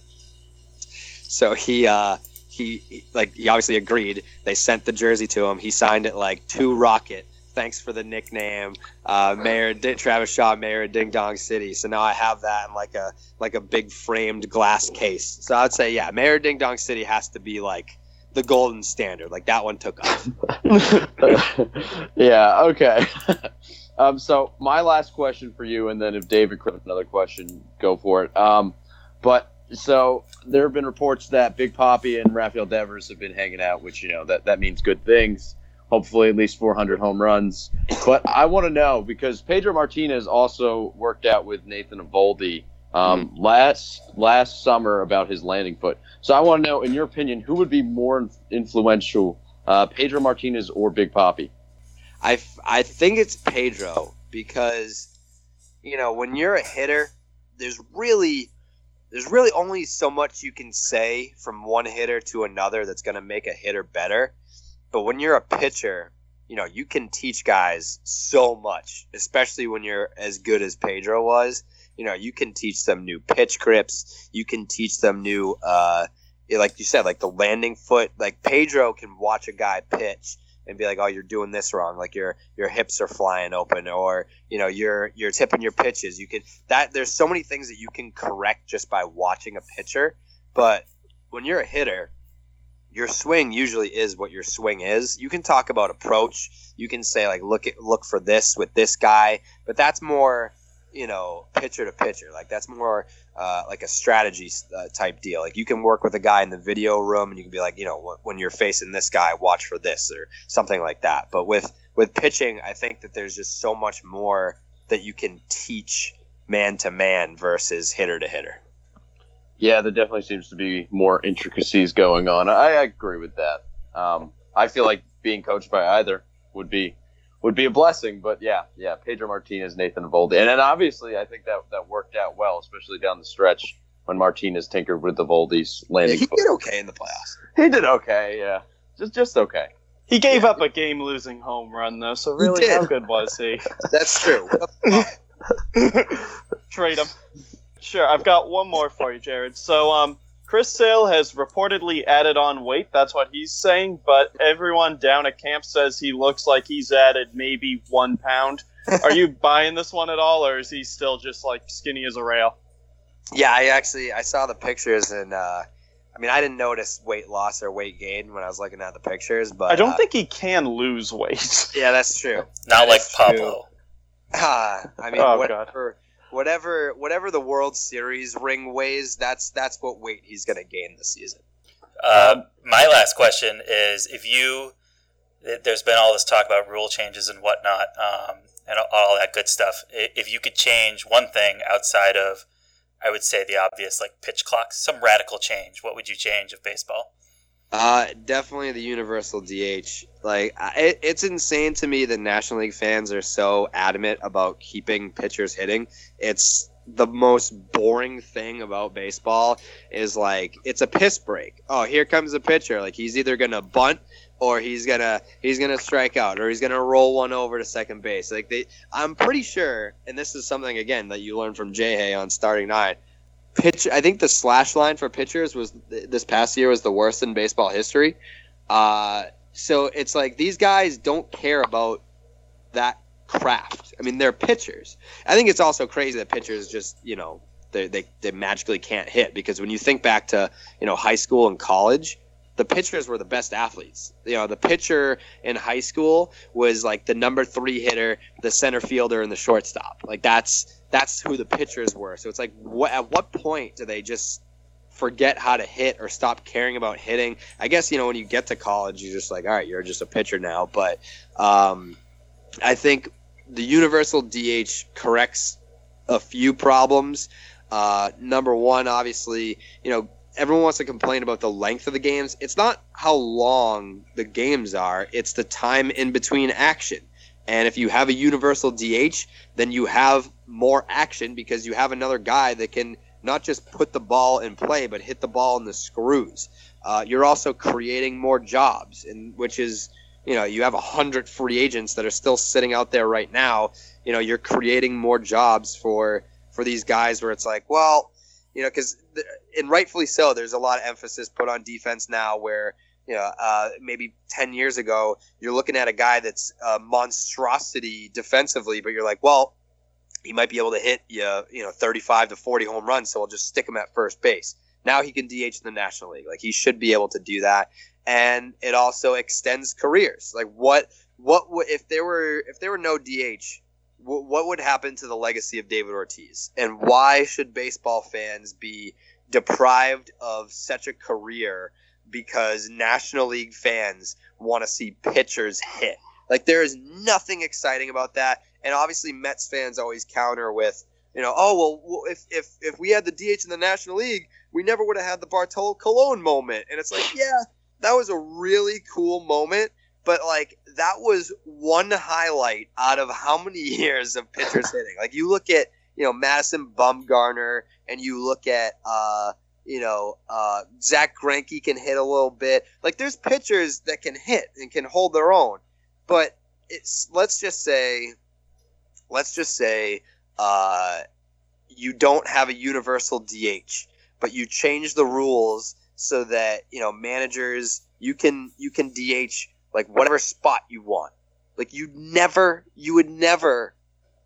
so he uh he, like he obviously agreed. They sent the jersey to him. He signed it like to Rocket. Thanks for the nickname, uh, Mayor D- Travis Shaw, Mayor of Ding Dong City. So now I have that in like a like a big framed glass case. So I'd say yeah, Mayor Ding Dong City has to be like the golden standard. Like that one took off. yeah, okay. um, so my last question for you, and then if David could another question, go for it. Um, but so there have been reports that Big Poppy and Rafael Devers have been hanging out, which you know that that means good things. Hopefully, at least 400 home runs. But I want to know because Pedro Martinez also worked out with Nathan Eovaldi um, last last summer about his landing foot. So I want to know, in your opinion, who would be more influential, uh, Pedro Martinez or Big Poppy? I, f- I think it's Pedro because you know when you're a hitter, there's really there's really only so much you can say from one hitter to another that's going to make a hitter better. but when you're a pitcher, you know, you can teach guys so much, especially when you're as good as Pedro was. You know, you can teach them new pitch grips. You can teach them new, uh, like you said, like the landing foot. Like Pedro can watch a guy pitch and be like, "Oh, you're doing this wrong. Like your your hips are flying open, or you know, you're you're tipping your pitches. You can that. There's so many things that you can correct just by watching a pitcher. But when you're a hitter, your swing usually is what your swing is. You can talk about approach. You can say like look at look for this with this guy, but that's more you know pitcher to pitcher. Like that's more uh, like a strategy uh, type deal. Like you can work with a guy in the video room, and you can be like, you know, when you're facing this guy, watch for this or something like that. But with with pitching, I think that there's just so much more that you can teach man to man versus hitter to hitter. Yeah, there definitely seems to be more intricacies going on. I, I agree with that. Um, I feel like being coached by either would be would be a blessing. But yeah, yeah, Pedro Martinez, Nathan Eovaldi, and then obviously I think that that worked out well, especially down the stretch when Martinez tinkered with Eovaldi's landing. Yeah, he foot. did okay in the playoffs. He did okay, yeah, just just okay. He gave up a game-losing home run though, so really, how good was he? That's true. Trade him. Sure, I've got one more for you, Jared. So, um, Chris Sale has reportedly added on weight. That's what he's saying. But everyone down at camp says he looks like he's added maybe one pound. Are you buying this one at all, or is he still just like skinny as a rail? yeah, I actually I saw the pictures and uh, I mean I didn't notice weight loss or weight gain when I was looking at the pictures, but I don't uh, think he can lose weight. Yeah, that's true. Not That like. Pablo. Ah, I mean, Oh, whatever, whatever, whatever the World Series ring weighs, that's that's what weight he's going to gain this season. Uh, my last question is: If you, there's been all this talk about rule changes and whatnot, um, and all- all that good stuff. If you could change one thing outside of, I would say the obvious, like pitch clocks, some radical change, what would you change of baseball? Uh, definitely the universal DH. Like, it, it's insane to me that National League fans are so adamant about keeping pitchers hitting. It's the most boring thing about baseball is like it's a piss break. Oh, here comes a pitcher. Like he's either gonna bunt or he's gonna he's gonna strike out or he's gonna roll one over to second base. Like they, I'm pretty sure, and this is something again that you learned from Jay Hay on starting nine. Pitch. I think the slash line for pitchers was this past year was the worst in baseball history. Uh, so it's like these guys don't care about that craft. I mean, they're pitchers. I think it's also crazy that pitchers just you know they they, they magically can't hit because when you think back to you know high school and college. The pitchers were the best athletes. You know, the pitcher in high school was like the number three hitter, the center fielder, and the shortstop. Like that's that's who the pitchers were. So it's like, what, at what point do they just forget how to hit or stop caring about hitting? I guess you know when you get to college, you're just like, all right, you're just a pitcher now. But um, I think the universal DH corrects a few problems. Uh, number one, obviously, you know, everyone wants to complain about the length of the games. It's not how long the games are; it's the time in between action. And if you have a universal DH, then you have more action because you have another guy that can not just put the ball in play, but hit the ball in the screws. Uh, you're also creating more jobs, and which is you know you have a hundred free agents that are still sitting out there right now. You know you're creating more jobs for for these guys where it's like, well, you know, because and rightfully so. There's a lot of emphasis put on defense now, where you know uh, maybe ten years ago you're looking at a guy that's a monstrosity defensively, but you're like, well, he might be able to hit you, you know, 35 to 40 home runs, so we'll just stick him at first base. Now he can DH in the National League. Like he should be able to do that, and it also extends careers. Like what what if there were if there were no DH, wh- what would happen to the legacy of David Ortiz, and why should baseball fans be deprived of such a career because National League fans want to see pitchers hit? Like there is nothing exciting about that, and obviously Mets fans always counter with, you know, oh well, if if if we had the DH in the National League, we never would have had the Bartolo Colon moment, and it's like, yeah, that was a really cool moment, but like that was one highlight out of how many years of pitchers hitting. Like you look at you know Madison Bumgarner, and you look at uh, You know, uh, Zack Greinke can hit a little bit. Like there's pitchers that can hit and can hold their own, but it's let's just say, let's just say, uh, you don't have a universal DH, but you change the rules so that you know managers you can you can DH like whatever spot you want. Like you never you would never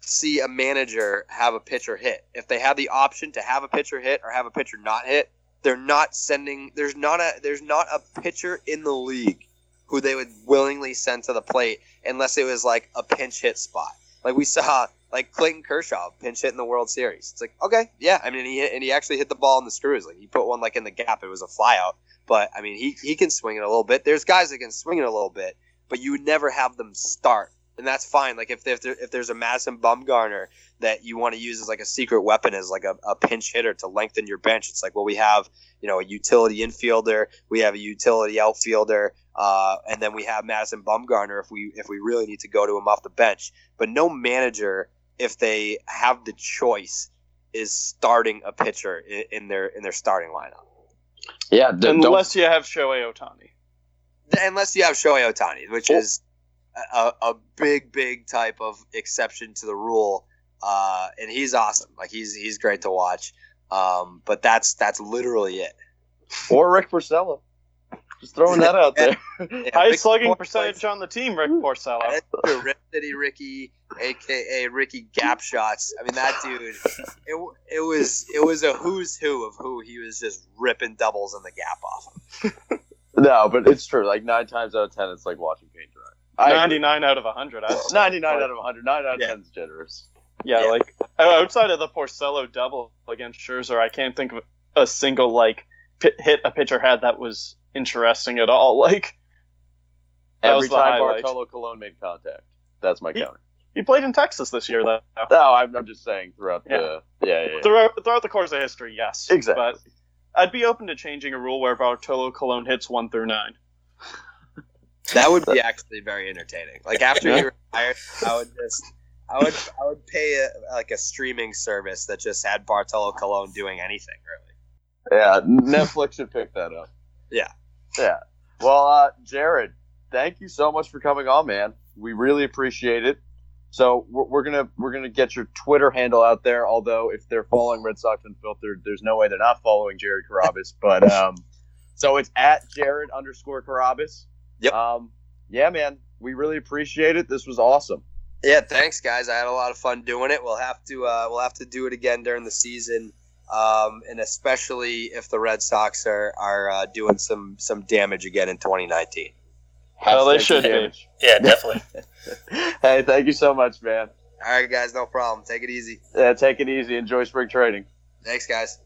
see a manager have a pitcher hit. If they have the option to have a pitcher hit or have a pitcher not hit, they're not sending there's not a there's not a pitcher in the league who they would willingly send to the plate unless it was like a pinch hit spot. Like we saw like Clayton Kershaw pinch hit in the World Series. It's like, okay, yeah, I mean he and he actually hit the ball in the screws. Like he put one like in the gap, it was a flyout. But I mean he he can swing it a little bit. There's guys that can swing it a little bit, but you would never have them start and that's fine. Like if if, there, if there's a Madison Bumgarner that you want to use as like a secret weapon as like a, a pinch hitter to lengthen your bench, it's like well we have you know a utility infielder, we have a utility outfielder, uh, and then we have Madison Bumgarner if we if we really need to go to him off the bench. But no manager, if they have the choice, is starting a pitcher in, in their in their starting lineup. Yeah, d- don't- Unless you have Shohei Ohtani. Unless you have Shohei Ohtani, which Oh. is a, a big, big type of exception to the rule. Uh, and he's awesome. Like he's he's great to watch. Um, but that's that's literally it. or Rick Porcello. Just throwing that out there. Yeah, High slugging percentage on the team, Rick Porcello. Rip City Ricky, aka Ricky Gap Shots. I mean, that dude. It, it was it was a who's who of who he was just ripping doubles in the gap off. no, but it's true. Like nine times out of ten, it's like watching paint dry. I agree. 99 out of 100. I 99 out of 100. 9 out of Yeah. 10 is generous. Yeah, Yeah. like outside of the Porcello double against Scherzer, I can't think of a single like pit, hit a pitcher had that was interesting at all. Like that Every was time highlight. Bartolo Colon made contact. That's my counter. He played in Texas this year, though. No, I'm, I'm just saying throughout the. Yeah, yeah, yeah. Throughout, throughout the course of history, yes. Exactly. But I'd be open to changing a rule where Bartolo Colon hits one through nine. That would be actually very entertaining. Like after you he retired, I would just. I would I would pay a, like a streaming service that just had Bartolo Colon doing anything really. Yeah, Netflix should pick that up. Yeah. Yeah. Well, uh, Jared, thank you so much for coming on, man. We really appreciate it. So we're, we're gonna we're gonna get your Twitter handle out there. Although if they're following Red Sox Unfiltered, there's no way they're not following Jared Carrabis. But um, so it's at Jared underscore Carrabis. Yep. Um, yeah, man, we really appreciate it. This was awesome. Yeah, thanks guys. I had a lot of fun doing it. We'll have to uh, we'll have to do it again during the season, um, and especially if the Red Sox are are uh, doing some some damage again in 2019. Well, they Hashtag should be. Yeah, definitely. hey, thank you so much, man. All right, guys, no problem. Take it easy. Yeah, take it easy. Enjoy spring training. Thanks, guys.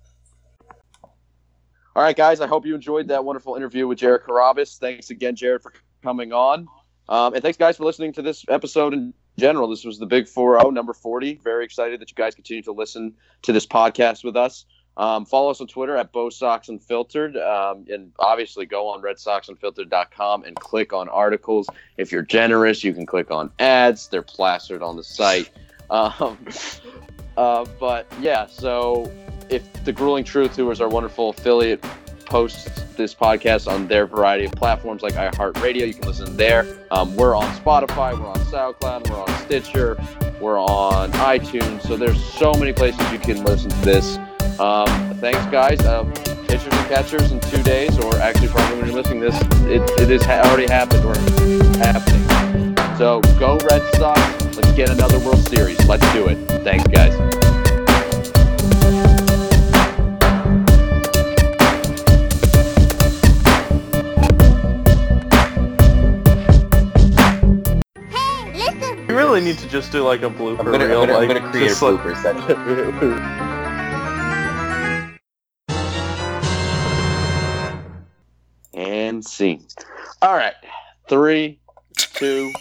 All right, guys. I hope you enjoyed that wonderful interview with Jared Carrabis. Thanks again, Jared, for coming on. Um, and thanks, guys, for listening to this episode in general. This was the Big 4 0, number 40. Very excited that you guys continue to listen to this podcast with us. Um, follow us on Twitter at Bo Sox Unfiltered. Um, and obviously, go on RedSoxUnfiltered.com and click on articles. If you're generous, you can click on ads, they're plastered on the site. Um, uh, but yeah, so if the grueling truth who is our wonderful affiliate posts this podcast on their variety of platforms like iheartradio you can listen there. Um, we're on spotify we're on soundcloud we're on stitcher we're on itunes. So there's so many places you can listen to this. Um, thanks guys. Um, pitchers and catchers in two days or actually probably when you're listening this it, it is ha- already happened or happening. So go red sox. Let's get another world series. Let's do it. Thanks guys really need to just do like a blooper I'm gonna, reel. I'm gonna, I'm like, gonna create a just like- blooper section. and scene. All right, three, two.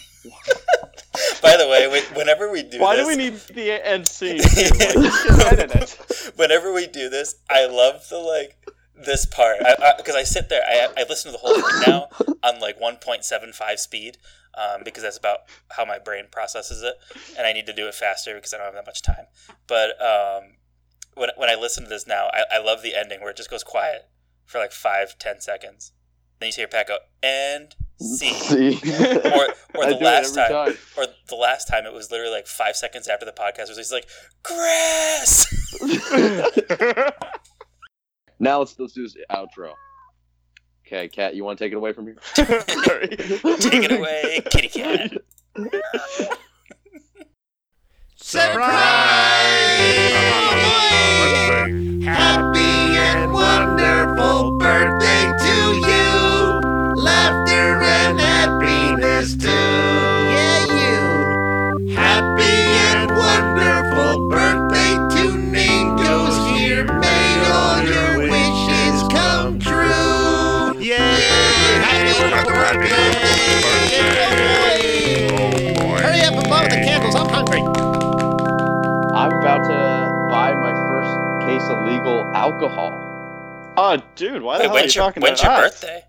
By the way, whenever we do this. Why this, do we need the end scene? Like, just edit it. whenever we do this, I love the like this part because I, sit there. I, I listen to the whole thing now on like 1.75 speed um, because that's about how my brain processes it, and I need to do it faster because I don't have that much time. But um, when when I listen to this now, I, I love the ending where it just goes quiet for like five, ten seconds. Then you see your Pat go and scene. See, Or or the last every time, or the last time it was literally like five seconds after the podcast was he's like grass. now let's let's do this outro. Okay, Kat, you want to take it away from here? Take it away, kitty cat. Surprise! Happy and wonderful birthday to you! Laughter and alcohol Oh, dude, why the Wait, hell are you when's your talking when's to your us? birthday?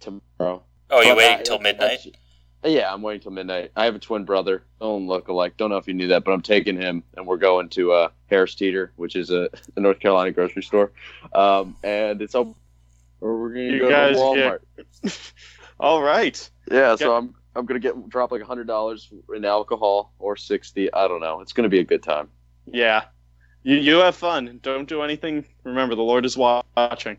tomorrow. Oh, you But waiting I- till midnight? Yeah, I'm waiting till midnight. I have a twin brother. Don't look alike. Don't know if you knew that, but I'm taking him, and we're going to uh, Harris Teeter, which is a, a North Carolina grocery store, um, and it's open. Or we're gonna You go guys to Walmart. All right. Yeah, so I'm I'm gonna get drop like hundred dollars in alcohol or sixty. I don't know. It's gonna be a good time. Yeah. You, you have fun. Don't do anything. Remember, the Lord is watching.